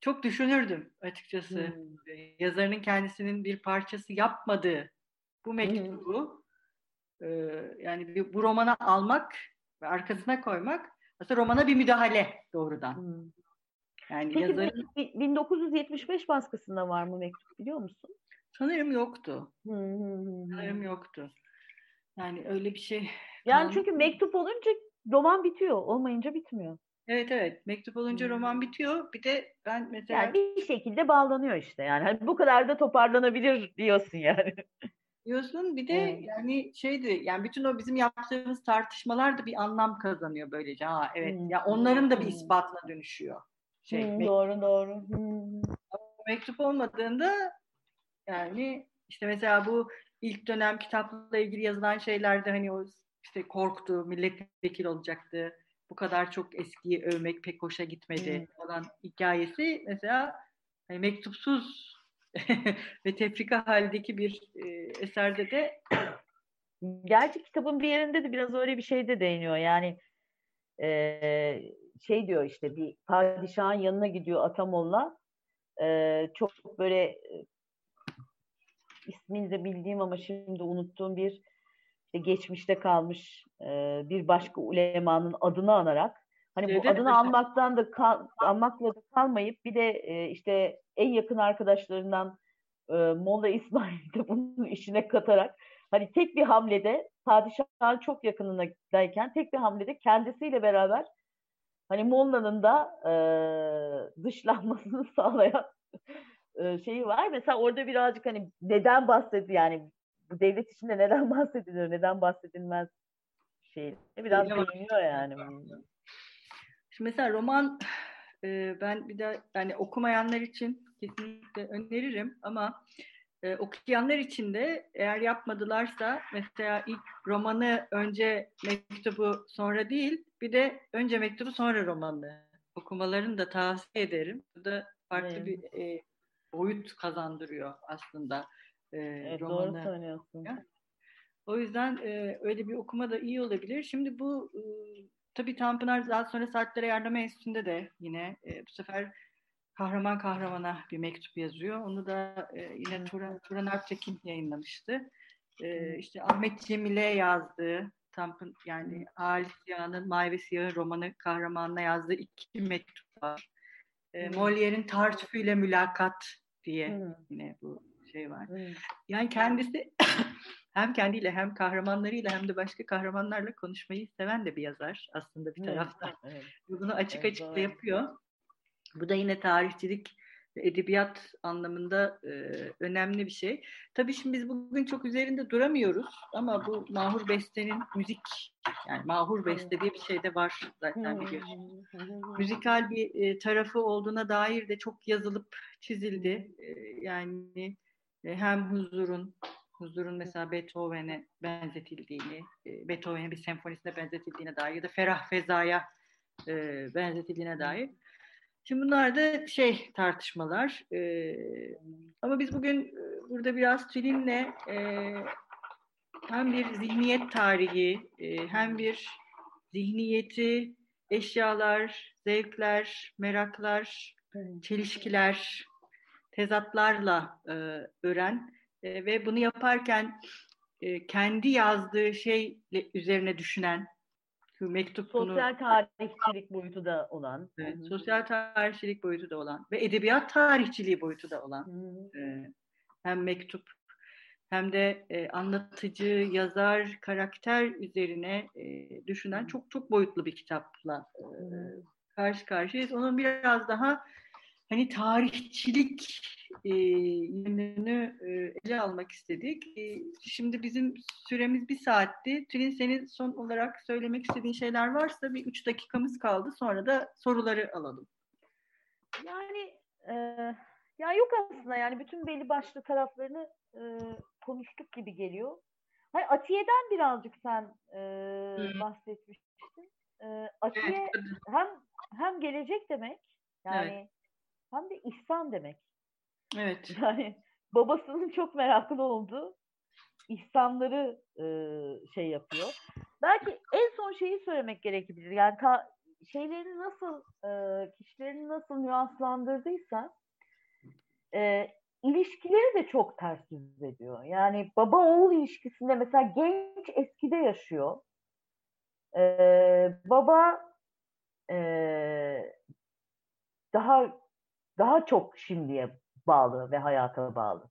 çok düşünürdüm açıkçası. Hmm. Yazarının kendisinin bir parçası yapmadığı bu mektubu. E, yani bu romana almak ve arkasına koymak aslında romana bir müdahale doğrudan. Hmm. Yani Peki yazarın... 1975 baskısında var mı mektup biliyor musun? Sanırım yoktu. Hmm. Sanırım yoktu. Yani öyle bir şey. Yani çünkü mektup olunca roman bitiyor. Olmayınca bitmiyor. Evet evet. Mektup olunca hmm. roman bitiyor. Bir de ben mesela... Yani bir şekilde bağlanıyor işte yani. Hani bu kadar da toparlanabilir diyorsun yani. Diyorsun. Bir de evet. yani şeydi yani bütün o bizim yaptığımız tartışmalar da bir anlam kazanıyor böylece. Ha evet. Hmm. Ya onların da bir ispatına dönüşüyor. Şey, hmm, doğru doğru. Hmm. Mektup olmadığında yani işte mesela bu ilk dönem kitapla ilgili yazılan şeylerde hani o işte korktu, milletvekili olacaktı bu kadar çok eskiyi övmek pek hoşa gitmedi hmm. falan hikayesi mesela hani mektupsuz ve tefrika haldeki bir e, eserde de Gerçi kitabın bir yerinde de biraz öyle bir şey de değiniyor. Yani e, şey diyor işte bir padişahın yanına gidiyor Atamolla. E, çok böyle e, ismini de bildiğim ama şimdi unuttuğum bir işte geçmişte kalmış e, bir başka ulemanın adını anarak hani bu adını almaktan da kal, almakla da kalmayıp bir de e, işte en yakın arkadaşlarından e, Molla İsmail'i de bunun işine katarak hani tek bir hamlede padişahın çok yakınındayken tek bir hamlede kendisiyle beraber hani Molla'nın da e, dışlanmasını sağlayan e, şeyi var. Mesela orada birazcık hani neden bahsediyor yani bu devlet içinde neden bahsedilir, neden bahsedilmez şey biraz değiniyor yani. Şimdi mesela roman e, ben bir de yani okumayanlar için kesinlikle öneririm ama e, okuyanlar için de eğer yapmadılarsa mesela ilk romanı önce mektubu sonra değil bir de önce mektubu sonra romanı okumalarını da tavsiye ederim. Bu da farklı evet. bir e, boyut kazandırıyor aslında e, evet, romanı. Doğru söylüyorsun. O yüzden e, öyle bir okuma da iyi olabilir. Şimdi bu e, tabii Tanpınar daha sonra Saatlere Yardım Enstitüsü'nde de yine e, bu sefer kahraman kahramana bir mektup yazıyor. Onu da e, yine Turan, Turan Alptekin yayınlamıştı. E, işte Ahmet Cemil'e yazdığı Tampın yani Halis Siyah'ın Mavi Siyah'ın romanı kahramanına yazdığı iki mektup var. E, Molière'in Tartüfü ile Mülakat diye yine bu şey var. Yani kendisi hem kendiyle hem kahramanlarıyla hem de başka kahramanlarla konuşmayı seven de bir yazar aslında bir taraftan. Evet. Bunu açık evet, açık da yapıyor. Bu da yine tarihçilik edebiyat anlamında e, önemli bir şey. Tabii şimdi biz bugün çok üzerinde duramıyoruz ama bu Mahur Beste'nin müzik yani Mahur Beste diye bir şey de var zaten biliyorsunuz. Müzikal bir e, tarafı olduğuna dair de çok yazılıp çizildi. E, yani e, hem huzurun huzurun mesela Beethoven'e benzetildiğini, e, Beethoven'in bir senfonisine benzetildiğine dair ya da Ferah Feza'ya e, benzetildiğine dair. Şimdi bunlar da şey tartışmalar. E, ama biz bugün e, burada biraz Tülin'le e, hem bir zihniyet tarihi e, hem bir zihniyeti, eşyalar, zevkler, meraklar, çelişkiler, tezatlarla e, öğren e, ve bunu yaparken e, kendi yazdığı şeyle üzerine düşünen mektup sosyal tarihçilik boyutu da olan. Evet, sosyal tarihçilik boyutu da olan ve edebiyat tarihçiliği boyutu da olan e, hem mektup hem de e, anlatıcı, yazar, karakter üzerine e, düşünen çok çok boyutlu bir kitapla e, karşı karşıyayız. Onun biraz daha hani tarihçilik e, yönünü e, ele almak istedik. E, şimdi bizim süremiz bir saatti. Tülin senin son olarak söylemek istediğin şeyler varsa bir üç dakikamız kaldı. Sonra da soruları alalım. Yani e, ya yok aslında yani bütün belli başlı taraflarını e, konuştuk gibi geliyor. Hayır, Atiye'den birazcık sen e, bahsetmiştin. E, Atiye hem hem gelecek demek yani evet hem de ihsan demek. Evet. Yani babasının çok meraklı olduğu ihsanları e, şey yapıyor. Belki en son şeyi söylemek gerekebilir. Yani ta, şeylerini nasıl e, kişilerini nasıl nüanslandırdıysa e, ilişkileri de çok ters yüz ediyor. Yani baba oğul ilişkisinde mesela genç eskide yaşıyor. E, baba e, daha daha çok şimdiye bağlı ve hayata bağlı.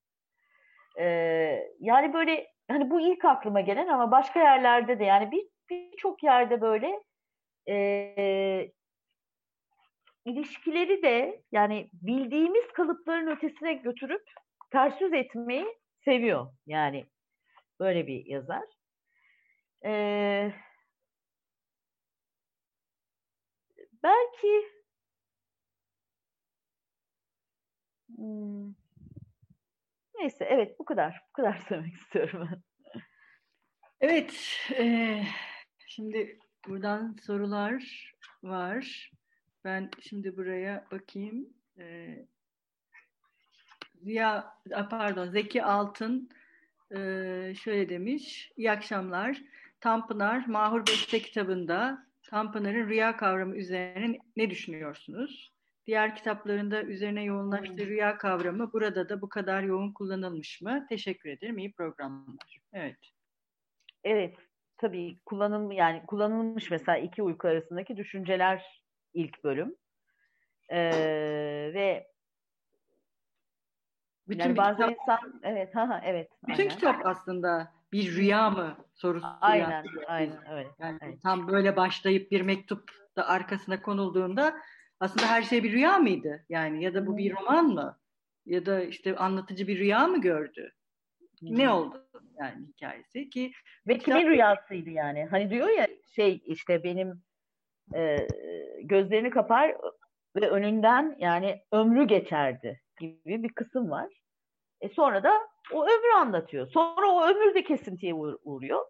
Ee, yani böyle hani bu ilk aklıma gelen ama başka yerlerde de yani bir birçok yerde böyle e, ilişkileri de yani bildiğimiz kalıpların ötesine götürüp ters yüz etmeyi seviyor. Yani böyle bir yazar. Ee, belki Hmm. Neyse evet bu kadar. Bu kadar söylemek istiyorum. Evet. E, şimdi buradan sorular var. Ben şimdi buraya bakayım. E, Ziya, pardon Zeki Altın e, şöyle demiş. İyi akşamlar. Tanpınar Mahur Beste kitabında Tanpınar'ın rüya kavramı üzerine ne düşünüyorsunuz? Diğer kitaplarında üzerine yoğunlaştığı hmm. rüya kavramı burada da bu kadar yoğun kullanılmış mı? Teşekkür ederim. İyi programlar. Evet. Evet. Tabii kullanım yani kullanılmış mesela iki uyku arasındaki düşünceler ilk bölüm. Ee, ve bütün yani bazen kitap, insan evet ha evet. Bütün aynen. kitap aslında bir rüya mı sorusu. Aynen, aynen öyle. Yani evet. tam böyle başlayıp bir mektup da arkasına konulduğunda aslında her şey bir rüya mıydı? Yani ya da bu bir roman mı? Ya da işte anlatıcı bir rüya mı gördü? Ne oldu yani hikayesi ki ve kimin kitap... rüyasıydı yani? Hani diyor ya şey işte benim e, gözlerini kapar ve önünden yani ömrü geçerdi gibi bir kısım var. E sonra da o ömrü anlatıyor. Sonra o ömür de kesintiye uğruyor.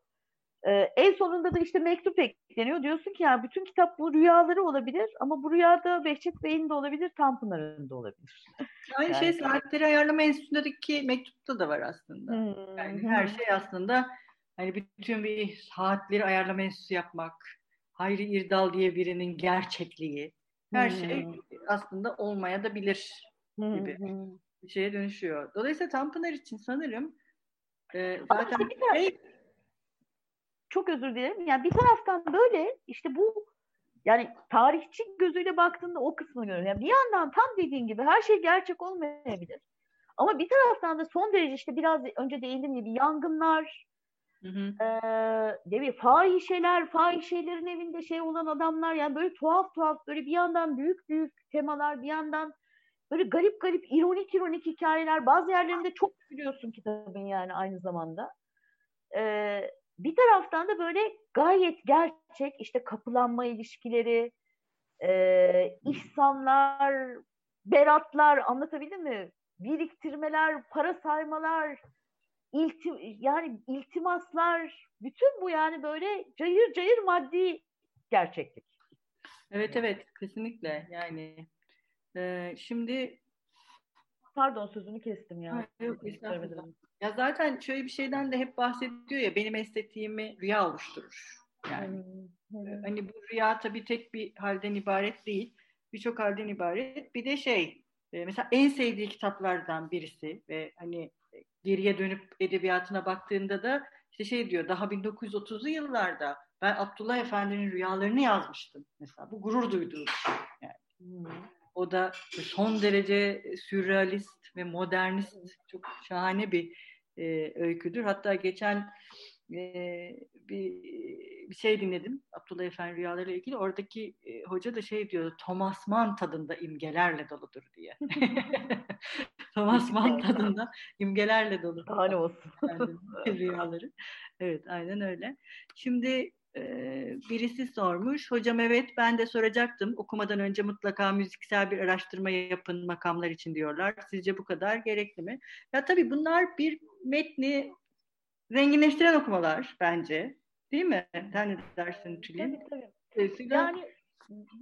Ee, en sonunda da işte mektup ekleniyor. Diyorsun ki yani bütün kitap bu rüyaları olabilir ama bu rüyada Behçet Bey'in de olabilir, Tanpınar'ın da olabilir. Aynı şey yani, şey saatleri ayarlama enstitüsündeki mektupta da var aslında. Hmm. Yani her şey aslında hani bütün bir saatleri ayarlama enstitüsü yapmak, Hayri İrdal diye birinin gerçekliği, her şey aslında olmaya da bilir gibi bir şeye dönüşüyor. Dolayısıyla Tanpınar için sanırım e, zaten işte şey, çok özür dilerim. Yani bir taraftan böyle işte bu yani tarihçi gözüyle baktığında o kısmı görüyorum. Yani bir yandan tam dediğin gibi her şey gerçek olmayabilir. Ama bir taraftan da son derece işte biraz önce değindiğim gibi yangınlar, Hı hı. Ee, fahişeler, fahişelerin evinde şey olan adamlar yani böyle tuhaf tuhaf böyle bir yandan büyük büyük temalar bir yandan böyle garip garip ironik ironik hikayeler bazı yerlerinde çok biliyorsun kitabın yani aynı zamanda. Ee, bir taraftan da böyle gayet gerçek işte kapılanma ilişkileri, e, ihsanlar, beratlar anlatabildim mi? Biriktirmeler, para saymalar, iltim yani iltimaslar, bütün bu yani böyle cayır cayır maddi gerçeklik. Evet evet kesinlikle yani e, şimdi pardon sözünü kestim ya. Ha, yok, ya zaten şöyle bir şeyden de hep bahsediyor ya benim estetiğimi rüya oluşturur. Yani hmm. hani bu rüya tabii tek bir halden ibaret değil. Birçok halden ibaret. Bir de şey mesela en sevdiği kitaplardan birisi ve hani geriye dönüp edebiyatına baktığında da işte şey diyor daha 1930'lu yıllarda ben Abdullah Efendi'nin rüyalarını yazmıştım mesela. Bu gurur duyduğu şey yani. Hmm. O da son derece sürrealist ve modernist çok şahane bir e, öyküdür. Hatta geçen e, bir, bir şey dinledim Abdullah Efendi rüyalarıyla ilgili. Oradaki e, hoca da şey diyor Thomas Mann tadında imgelerle doludur diye. Thomas Mann tadında imgelerle dolu. Hane olsun. rüyaları. Evet aynen öyle. Şimdi birisi sormuş. Hocam evet ben de soracaktım. Okumadan önce mutlaka müziksel bir araştırma yapın makamlar için diyorlar. Sizce bu kadar gerekli mi? Ya tabii bunlar bir metni zenginleştiren okumalar bence. Değil mi? Sen ne dersin Tülin? Tabii tabii. Yani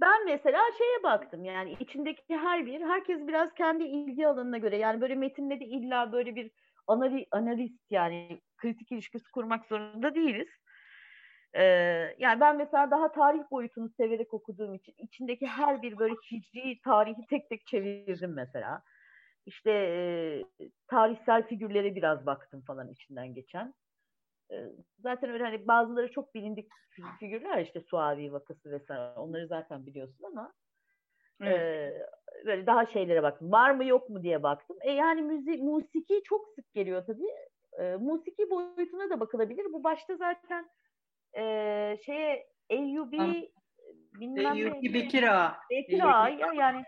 ben mesela şeye baktım yani içindeki her bir herkes biraz kendi ilgi alanına göre yani böyle metinle de illa böyle bir anali, analist yani kritik ilişkisi kurmak zorunda değiliz. Ee, yani ben mesela daha tarih boyutunu severek okuduğum için içindeki her bir böyle hicri tarihi tek tek çevirdim mesela. İşte e, tarihsel figürlere biraz baktım falan içinden geçen zaten öyle hani bazıları çok bilindik figürler işte Suavi vakası vesaire onları zaten biliyorsun ama evet. e, böyle daha şeylere baktım. Var mı yok mu diye baktım. E yani müzik musiki çok sık geliyor tabii. E, musiki boyutuna da bakılabilir. Bu başta zaten e, şeye Eyyubi bilmem Eyyubi Bekira. Bekira ya yani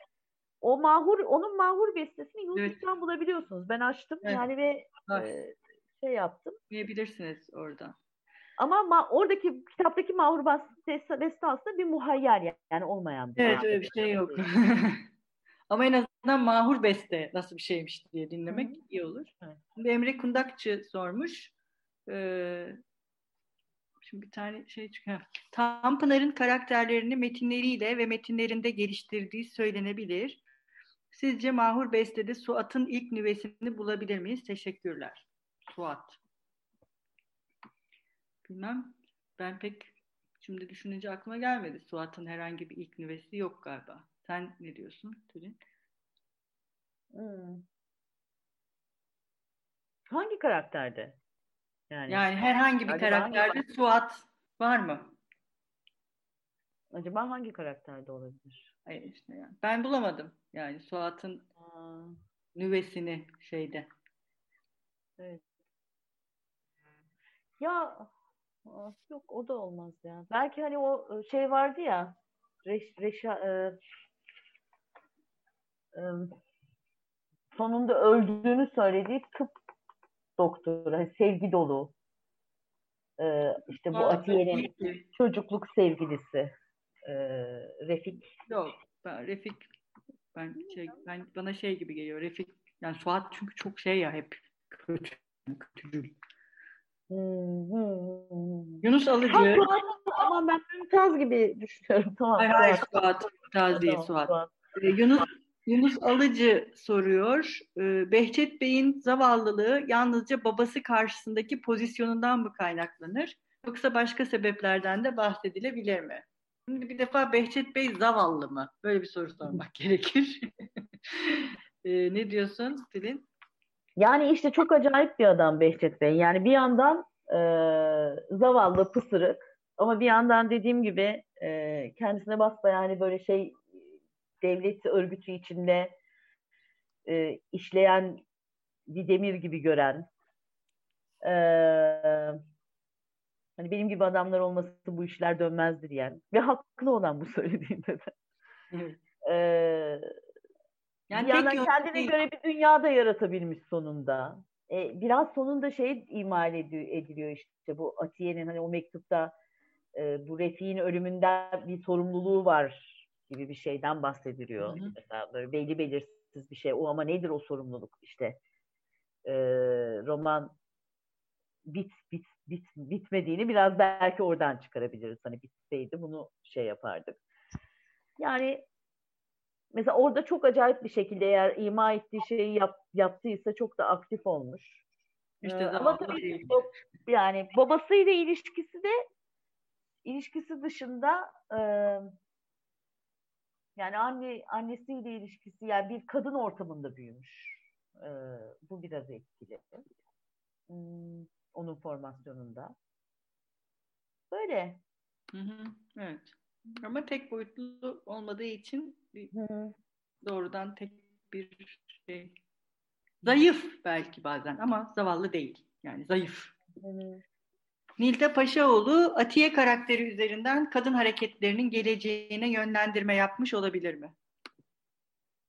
o mahur onun mahur bestesini YouTube'dan evet. bulabiliyorsunuz. Ben açtım evet. yani ve e, şey yaptım. Diyebilirsiniz orada. Ama ma- oradaki kitaptaki mahur beste aslında bir muhayyer yani olmayan bir Evet öyle bir şey yok. Ama en azından mahur beste nasıl bir şeymiş diye dinlemek Hı-hı. iyi olur. Evet. Şimdi Emre Kundakçı sormuş. Ee, şimdi bir tane şey çıkıyor. Tanpınar'ın karakterlerini metinleriyle ve metinlerinde geliştirdiği söylenebilir. Sizce Mahur Beste'de Suat'ın ilk nüvesini bulabilir miyiz? Teşekkürler. Suat. Bilmem. Ben pek şimdi düşününce aklıma gelmedi. Suat'ın herhangi bir ilk nüvesi yok galiba. Sen ne diyorsun Tülin? Hmm. Hangi karakterde? Yani, yani herhangi bir karakterde hangi... Suat var mı? Acaba hangi karakterde olabilir? Hayır işte yani. Ben bulamadım. Yani Suat'ın nüvesini şeyde. Evet. Ya yok o da olmaz ya. Belki hani o şey vardı ya Reş, Reşa, e, e, sonunda öldüğünü söylediği tıp doktoru, hani sevgi dolu. E, işte bu Atiye'nin çocukluk sevgilisi e, Refik. Yok, ben Refik ben şey ben bana şey gibi geliyor. Refik yani Suat çünkü çok şey ya hep kötü kötücül. Yunus Alıcı. Ama ben Mümtaz gibi düşünüyorum. Tamam. Hayır hayır Suat. Mümtaz değil Suat. Suat. Ee, Yunus Yunus Alıcı soruyor. Ee, Behçet Bey'in zavallılığı yalnızca babası karşısındaki pozisyonundan mı kaynaklanır? Yoksa başka sebeplerden de bahsedilebilir mi? Şimdi bir defa Behçet Bey zavallı mı? Böyle bir soru sormak gerekir. e, ne diyorsun Tülin? Yani işte çok acayip bir adam Behçet Bey. Yani bir yandan e, zavallı, pısırık ama bir yandan dediğim gibi e, kendisine basbayağı hani böyle şey devlet örgütü içinde e, işleyen bir demir gibi gören e, hani benim gibi adamlar olması bu işler dönmezdi diyen ve haklı olan bu söylediğinde de. Evet. E, yani bir yandan kendine değil. göre bir dünya da yaratabilmiş sonunda. E, biraz sonunda şey imal ediliyor işte bu Atiye'nin hani o mektupta e, bu Refik'in ölümünden bir sorumluluğu var gibi bir şeyden bahsediliyor. Hı hı. Mesela böyle belli belirsiz bir şey. O ama nedir o sorumluluk işte? E, roman bit bit bit bitmediğini biraz belki oradan çıkarabiliriz. Hani bitseydi bunu şey yapardık. Yani mesela orada çok acayip bir şekilde eğer ima ettiği şeyi yap, yaptıysa çok da aktif olmuş. İşte ee, ama tabii yani babasıyla ilişkisi de ilişkisi dışında e, yani anne annesiyle ilişkisi yani bir kadın ortamında büyümüş. E, bu biraz etkili. Hmm, onun formasyonunda. Böyle. Hı hı, evet. Ama tek boyutlu olmadığı için bir, hı doğrudan tek bir şey. Zayıf belki bazen ama zavallı değil. Yani zayıf. Hı. Nilde Paşaoğlu Atiye karakteri üzerinden kadın hareketlerinin geleceğine yönlendirme yapmış olabilir mi?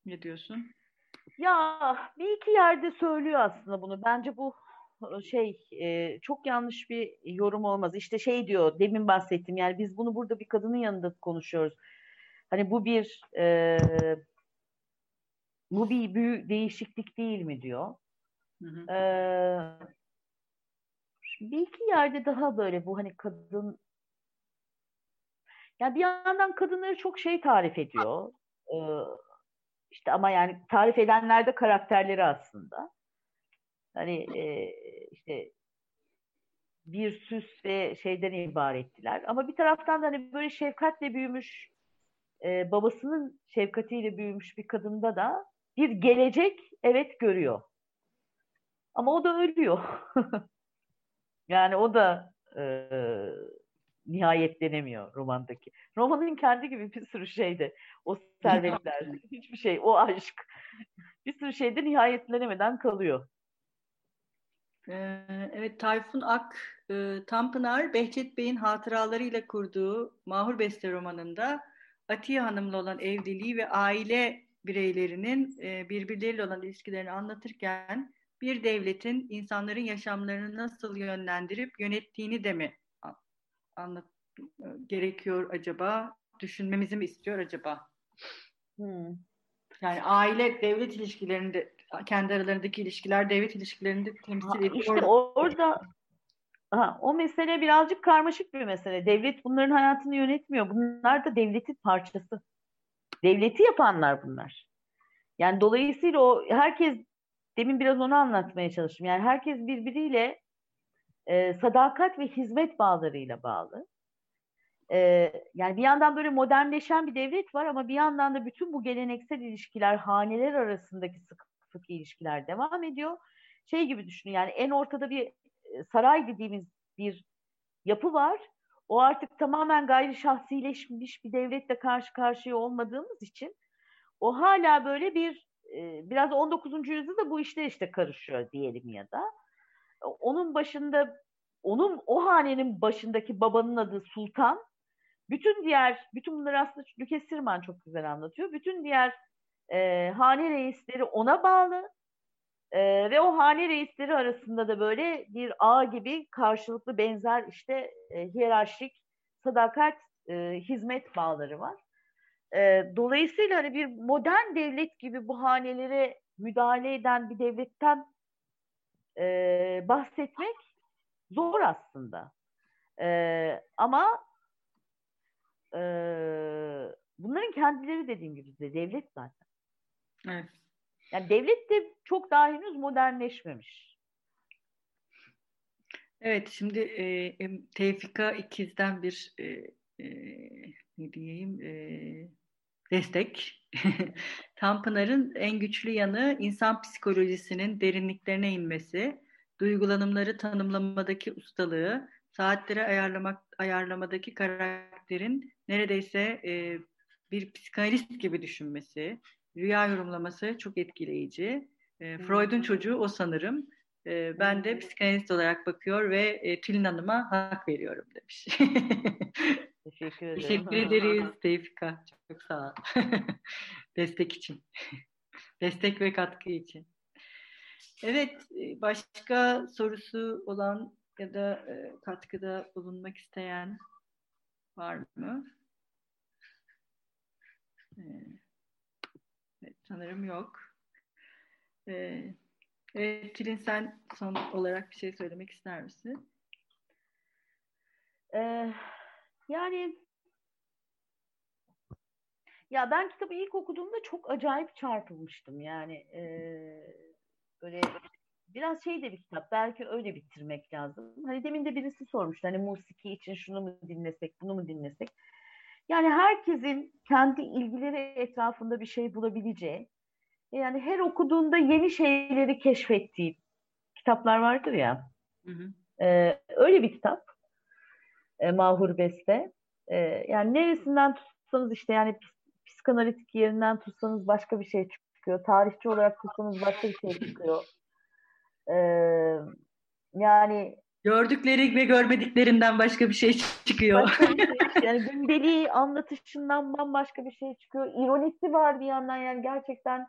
Ne diyorsun? Ya bir iki yerde söylüyor aslında bunu. Bence bu şey e, çok yanlış bir yorum olmaz. İşte şey diyor demin bahsettim yani biz bunu burada bir kadının yanında konuşuyoruz. Hani bu bir e, bu bir büyük değişiklik değil mi diyor. Hı hı. E, bir iki yerde daha böyle bu hani kadın yani bir yandan kadınları çok şey tarif ediyor. Ee, işte ama yani tarif edenler de karakterleri aslında. Hani e, işte bir süs ve şeyden ibarettiler. Ama bir taraftan da hani böyle şefkatle büyümüş, e, babasının şefkatiyle büyümüş bir kadında da bir gelecek evet görüyor. Ama o da ölüyor. Yani o da e, nihayetlenemiyor romandaki. Romanın kendi gibi bir sürü şeyde o servetler, hiçbir şey, o aşk bir sürü şeyde nihayetlenemeden kalıyor. Ee, evet Tayfun Ak e, Tanpınar Behçet Bey'in hatıralarıyla kurduğu Mahur Beste romanında Atiye Hanım'la olan evliliği ve aile bireylerinin e, birbirleriyle olan ilişkilerini anlatırken bir devletin insanların yaşamlarını nasıl yönlendirip yönettiğini de mi anlat gerekiyor acaba? Düşünmemizi mi istiyor acaba? Hmm. Yani aile devlet ilişkilerinde kendi aralarındaki ilişkiler devlet ilişkilerinde temsil ediyor. İşte orada ha, o mesele birazcık karmaşık bir mesele. Devlet bunların hayatını yönetmiyor. Bunlar da devletin parçası. Devleti yapanlar bunlar. Yani dolayısıyla o herkes Demin biraz onu anlatmaya çalıştım. Yani herkes birbiriyle e, sadakat ve hizmet bağlarıyla bağlı. E, yani bir yandan böyle modernleşen bir devlet var ama bir yandan da bütün bu geleneksel ilişkiler, haneler arasındaki sıkı sıkı ilişkiler devam ediyor. Şey gibi düşünün yani en ortada bir saray dediğimiz bir yapı var. O artık tamamen gayri şahsileşmiş bir devletle karşı karşıya olmadığımız için o hala böyle bir biraz 19. yüzyılda bu işler işte karışıyor diyelim ya da. Onun başında onun o hanenin başındaki babanın adı Sultan. Bütün diğer, bütün bunları aslında Lüke Sirman çok güzel anlatıyor. Bütün diğer e, hane reisleri ona bağlı. E, ve o hane reisleri arasında da böyle bir ağ gibi karşılıklı benzer işte e, hiyerarşik sadakat, e, hizmet bağları var. E, dolayısıyla hani bir modern devlet gibi bu hanelere müdahale eden bir devletten e, bahsetmek zor aslında. E, ama e, bunların kendileri dediğim gibi de devlet zaten. Evet. Yani devlet de çok daha henüz modernleşmemiş. Evet, şimdi e, Tevfika İkiz'den bir e, e, ne diyeyim e, destek. Tanpınar'ın en güçlü yanı insan psikolojisinin derinliklerine inmesi, duygulanımları tanımlamadaki ustalığı, saatleri ayarlamak ayarlamadaki karakterin neredeyse e, bir psikanalist gibi düşünmesi, rüya yorumlaması çok etkileyici. E, Freud'un çocuğu o sanırım. E, ben de psikanalist olarak bakıyor ve e, Tülin Hanım'a hak veriyorum demiş. Teşekkür ederim. Teşekkür ederiz Tevfika. Çok sağ ol. Destek için. Destek ve katkı için. Evet, başka sorusu olan ya da katkıda bulunmak isteyen var mı? Evet, sanırım yok. Evet, Tülin sen son olarak bir şey söylemek ister misin? Ee, yani ya ben kitabı ilk okuduğumda çok acayip çarpılmıştım. Yani e, böyle biraz şey de bir kitap. Belki öyle bitirmek lazım. Hani demin de birisi sormuştu. Hani musiki için şunu mu dinlesek, bunu mu dinlesek? Yani herkesin kendi ilgileri etrafında bir şey bulabileceği, yani her okuduğunda yeni şeyleri keşfettiği kitaplar vardır ya. Hı hı. E, öyle bir kitap. E, Mahur Beste. E, yani neresinden tutsanız işte yani psikanalitik yerinden tutsanız başka bir şey çıkıyor. Tarihçi olarak tutsanız başka bir şey çıkıyor. Ee, yani gördükleri ve görmediklerinden başka bir şey çıkıyor. Başka bir şey, yani gündeliği anlatışından bambaşka bir şey çıkıyor. İronisi var bir yandan yani gerçekten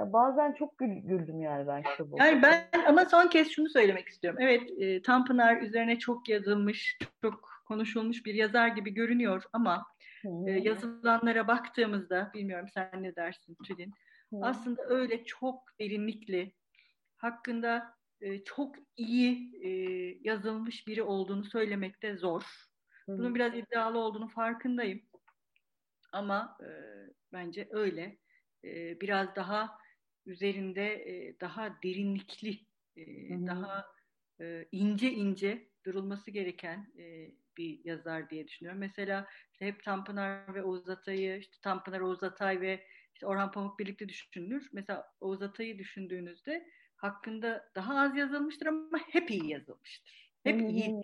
ya bazen çok gül, güldüm yani ben kitabı. Yani ben ama son kez şunu söylemek istiyorum. Evet e, Tanpınar üzerine çok yazılmış, çok konuşulmuş bir yazar gibi görünüyor ama e, yazılanlara baktığımızda bilmiyorum sen ne dersin Tülin. Aslında öyle çok derinlikli, hakkında e, çok iyi e, yazılmış biri olduğunu söylemekte zor. Bunun biraz iddialı olduğunu farkındayım. Ama e, bence öyle. E, biraz daha üzerinde e, daha derinlikli, e, daha e, ince ince durulması gereken e, bir yazar diye düşünüyorum. Mesela işte hep Tanpınar ve Oğuz Atay'ı, işte Tanpınar, Oğuz Atay ve işte Orhan Pamuk birlikte düşünülür. Mesela Oğuz Atay'ı düşündüğünüzde hakkında daha az yazılmıştır ama hep iyi yazılmıştır. Hep iyi.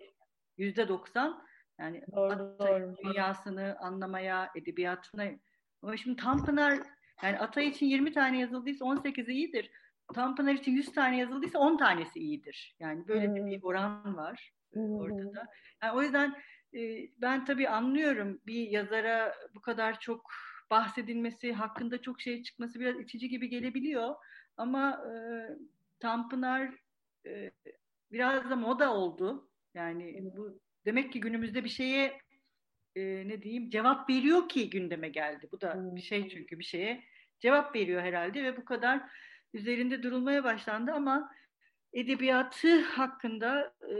Yüzde doksan yani doğru, doğru. dünyasını anlamaya, edebiyatına ama şimdi Tanpınar yani Atay için 20 tane yazıldıysa 18'i iyidir. Tanpınar için 100 tane yazıldıysa 10 tanesi iyidir. Yani böyle hmm. bir oran var hmm. ortada. Yani o yüzden e, ben tabii anlıyorum bir yazara bu kadar çok bahsedilmesi, hakkında çok şey çıkması biraz itici gibi gelebiliyor. Ama e, Tanpınar e, biraz da moda oldu. Yani bu demek ki günümüzde bir şeye e, ne diyeyim cevap veriyor ki gündeme geldi. Bu da bir şey çünkü bir şeye cevap veriyor herhalde ve bu kadar üzerinde durulmaya başlandı ama edebiyatı hakkında e,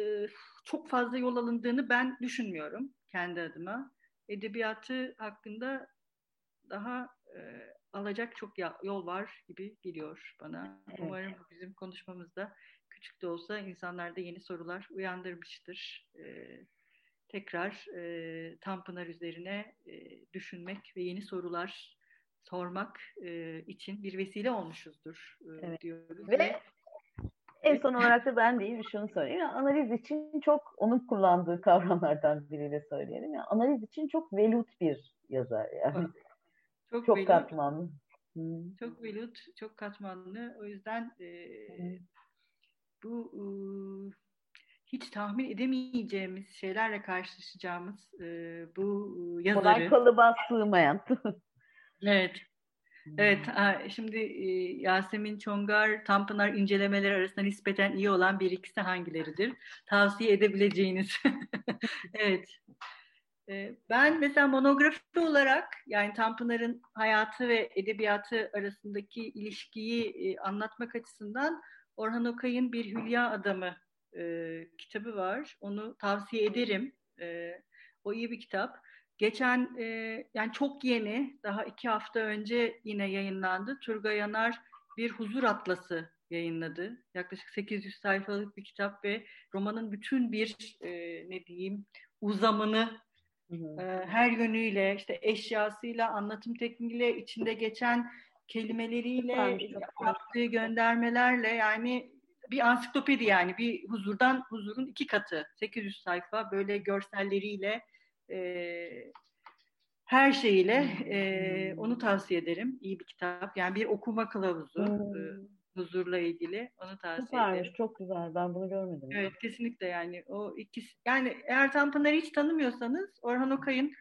çok fazla yol alındığını ben düşünmüyorum kendi adıma. Edebiyatı hakkında daha e, alacak çok yol var gibi geliyor bana. Evet. Umarım bizim konuşmamızda küçük de olsa insanlarda yeni sorular uyandırmıştır. Ee, tekrar e, Tanpınar üzerine e, düşünmek ve yeni sorular sormak e, için bir vesile olmuşuzdur e, evet. diyoruz. Ve, ve en son olarak da ben değil şunu söyleyeyim. Yani analiz için çok onun kullandığı kavramlardan biriyle söyleyelim. Yani analiz için çok velut bir yazar yani. Çok, çok katmanlı. Çok velut, çok katmanlı. O yüzden e, bu e, hiç tahmin edemeyeceğimiz şeylerle karşılaşacağımız e, bu yazarı. Kolay kalıba sığmayan. evet. Evet, şimdi Yasemin Çongar, Tanpınar incelemeleri arasında nispeten iyi olan bir ikisi hangileridir? Tavsiye edebileceğiniz. evet, ee, ben mesela monografi olarak yani Tanpınar'ın hayatı ve edebiyatı arasındaki ilişkiyi e, anlatmak açısından Orhan Okay'ın Bir Hülya Adamı e, kitabı var. Onu tavsiye ederim. E, o iyi bir kitap. Geçen e, yani çok yeni daha iki hafta önce yine yayınlandı. Turgay Yanar Bir Huzur Atlası yayınladı. Yaklaşık 800 sayfalık bir kitap ve romanın bütün bir e, ne diyeyim uzamını Hı Her yönüyle, işte eşyasıyla, anlatım tekniğiyle, içinde geçen kelimeleriyle, yaptığı göndermelerle yani bir ansiklopedi yani bir huzurdan huzurun iki katı 800 sayfa böyle görselleriyle e, her şeyiyle e, onu tavsiye ederim. İyi bir kitap. Yani bir okuma kılavuzu. Hmm. E, huzurla ilgili onu tavsiye Süpermiş, ederim. çok güzel. Ben bunu görmedim. Evet, kesinlikle yani o ikisi yani eğer Tanpınar'ı hiç tanımıyorsanız Orhan Okay'ın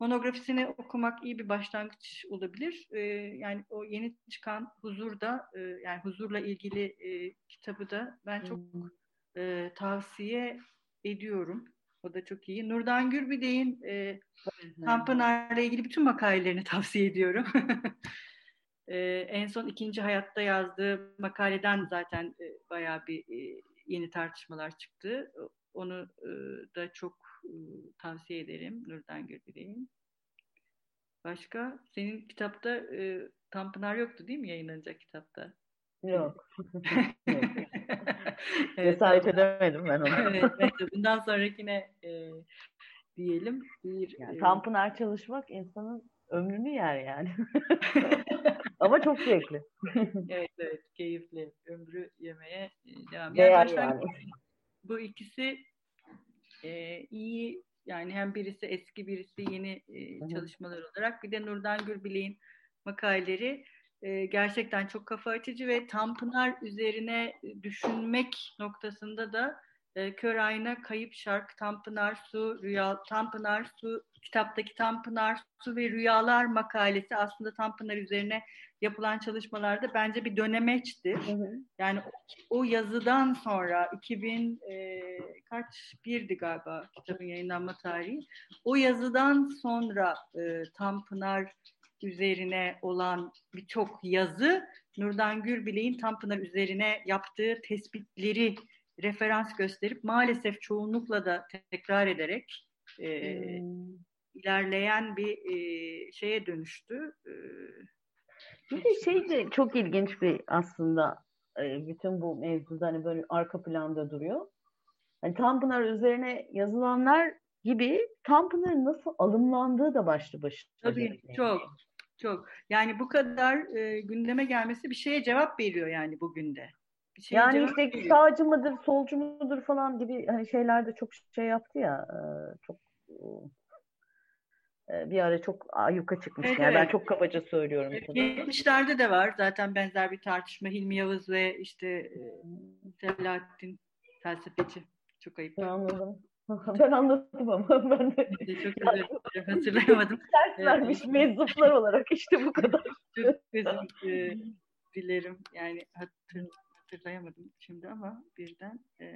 monografisini okumak iyi bir başlangıç olabilir. Ee, yani o yeni çıkan Huzur'da e, yani huzurla ilgili e, kitabı da ben çok hmm. e, tavsiye ediyorum. O da çok iyi. Nurdan Gürbüdey'in e, Tanpınar'la ilgili bütün makalelerini tavsiye ediyorum. e, en son ikinci hayatta yazdığı makaleden zaten e, bayağı bir e, yeni tartışmalar çıktı. Onu e, da çok e, tavsiye ederim Nurdan Gürbüdey'in. Başka? Senin kitapta e, Tanpınar yoktu değil mi yayınlanacak kitapta? Yok. Yok. Cesaret edemedim ben onu. evet, evet, bundan sonrakine e, diyelim. Bir, yani, e, Tanpınar çalışmak insanın ömrünü yer yani. Ama çok zevkli. evet evet keyifli. Ömrü yemeye e, devam. Yani, yani. Bu ikisi e, iyi yani hem birisi eski birisi yeni e, çalışmalar olarak. Bir de Nurdan Gürbilek'in makaleleri e, gerçekten çok kafa açıcı ve Tanpınar üzerine düşünmek noktasında da e, Kör Ayna, Kayıp Şark, Tanpınar Su, Rüya, Tanpınar Su, kitaptaki Tanpınar Su ve Rüyalar makalesi aslında Tanpınar üzerine yapılan çalışmalarda bence bir dönemeçtir. Hı hı. Yani o, o yazıdan sonra 2000 e, kaç birdi galiba kitabın yayınlanma tarihi. O yazıdan sonra e, Tanpınar üzerine olan birçok yazı Nurdan Gürbilek'in Tanpınar üzerine yaptığı tespitleri referans gösterip maalesef çoğunlukla da tekrar ederek e, hmm. ilerleyen bir e, şeye dönüştü. E, bir de şey de çok ilginç bir aslında e, bütün bu mevzuda hani böyle arka planda duruyor. Hani Tanpınar üzerine yazılanlar gibi Tanpınar'ın nasıl alımlandığı da başlı başına. Tabii çok çok. Yani bu kadar e, gündeme gelmesi bir şeye cevap veriyor yani bugün de. Yani işte veriyor. sağcı mıdır, solcu mudur falan gibi hani şeylerde çok şey yaptı ya. E, çok e, bir ara çok ayyuka çıkmış. Evet, yani evet. ben çok kabaca söylüyorum. 70'lerde de var zaten benzer bir tartışma. Hilmi Yavuz ve işte e, Selahattin felsefeci. Çok ayıp. Anladım. Ben anladım ama ben de çok özür hatırlayamadım. Ders vermiş meczuplar olarak işte bu kadar. çok özür dilerim. Yani hatır, hatırlayamadım şimdi ama birden. E,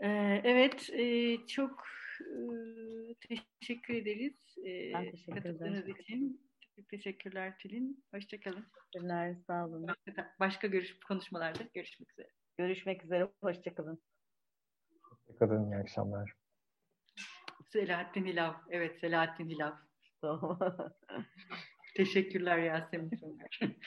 e, evet e, çok e, teşekkür ederiz. E, ben teşekkür katıldığınız için. Çok teşekkürler Tülin. Hoşçakalın. Teşekkürler. Sağ olun. Başka, başka görüş, konuşmalarda görüşmek üzere. Görüşmek üzere. Hoşçakalın. Hoşçakalın. İyi akşamlar. Selahattin Hilav. Evet Selahattin Hilav. Teşekkürler Yasemin.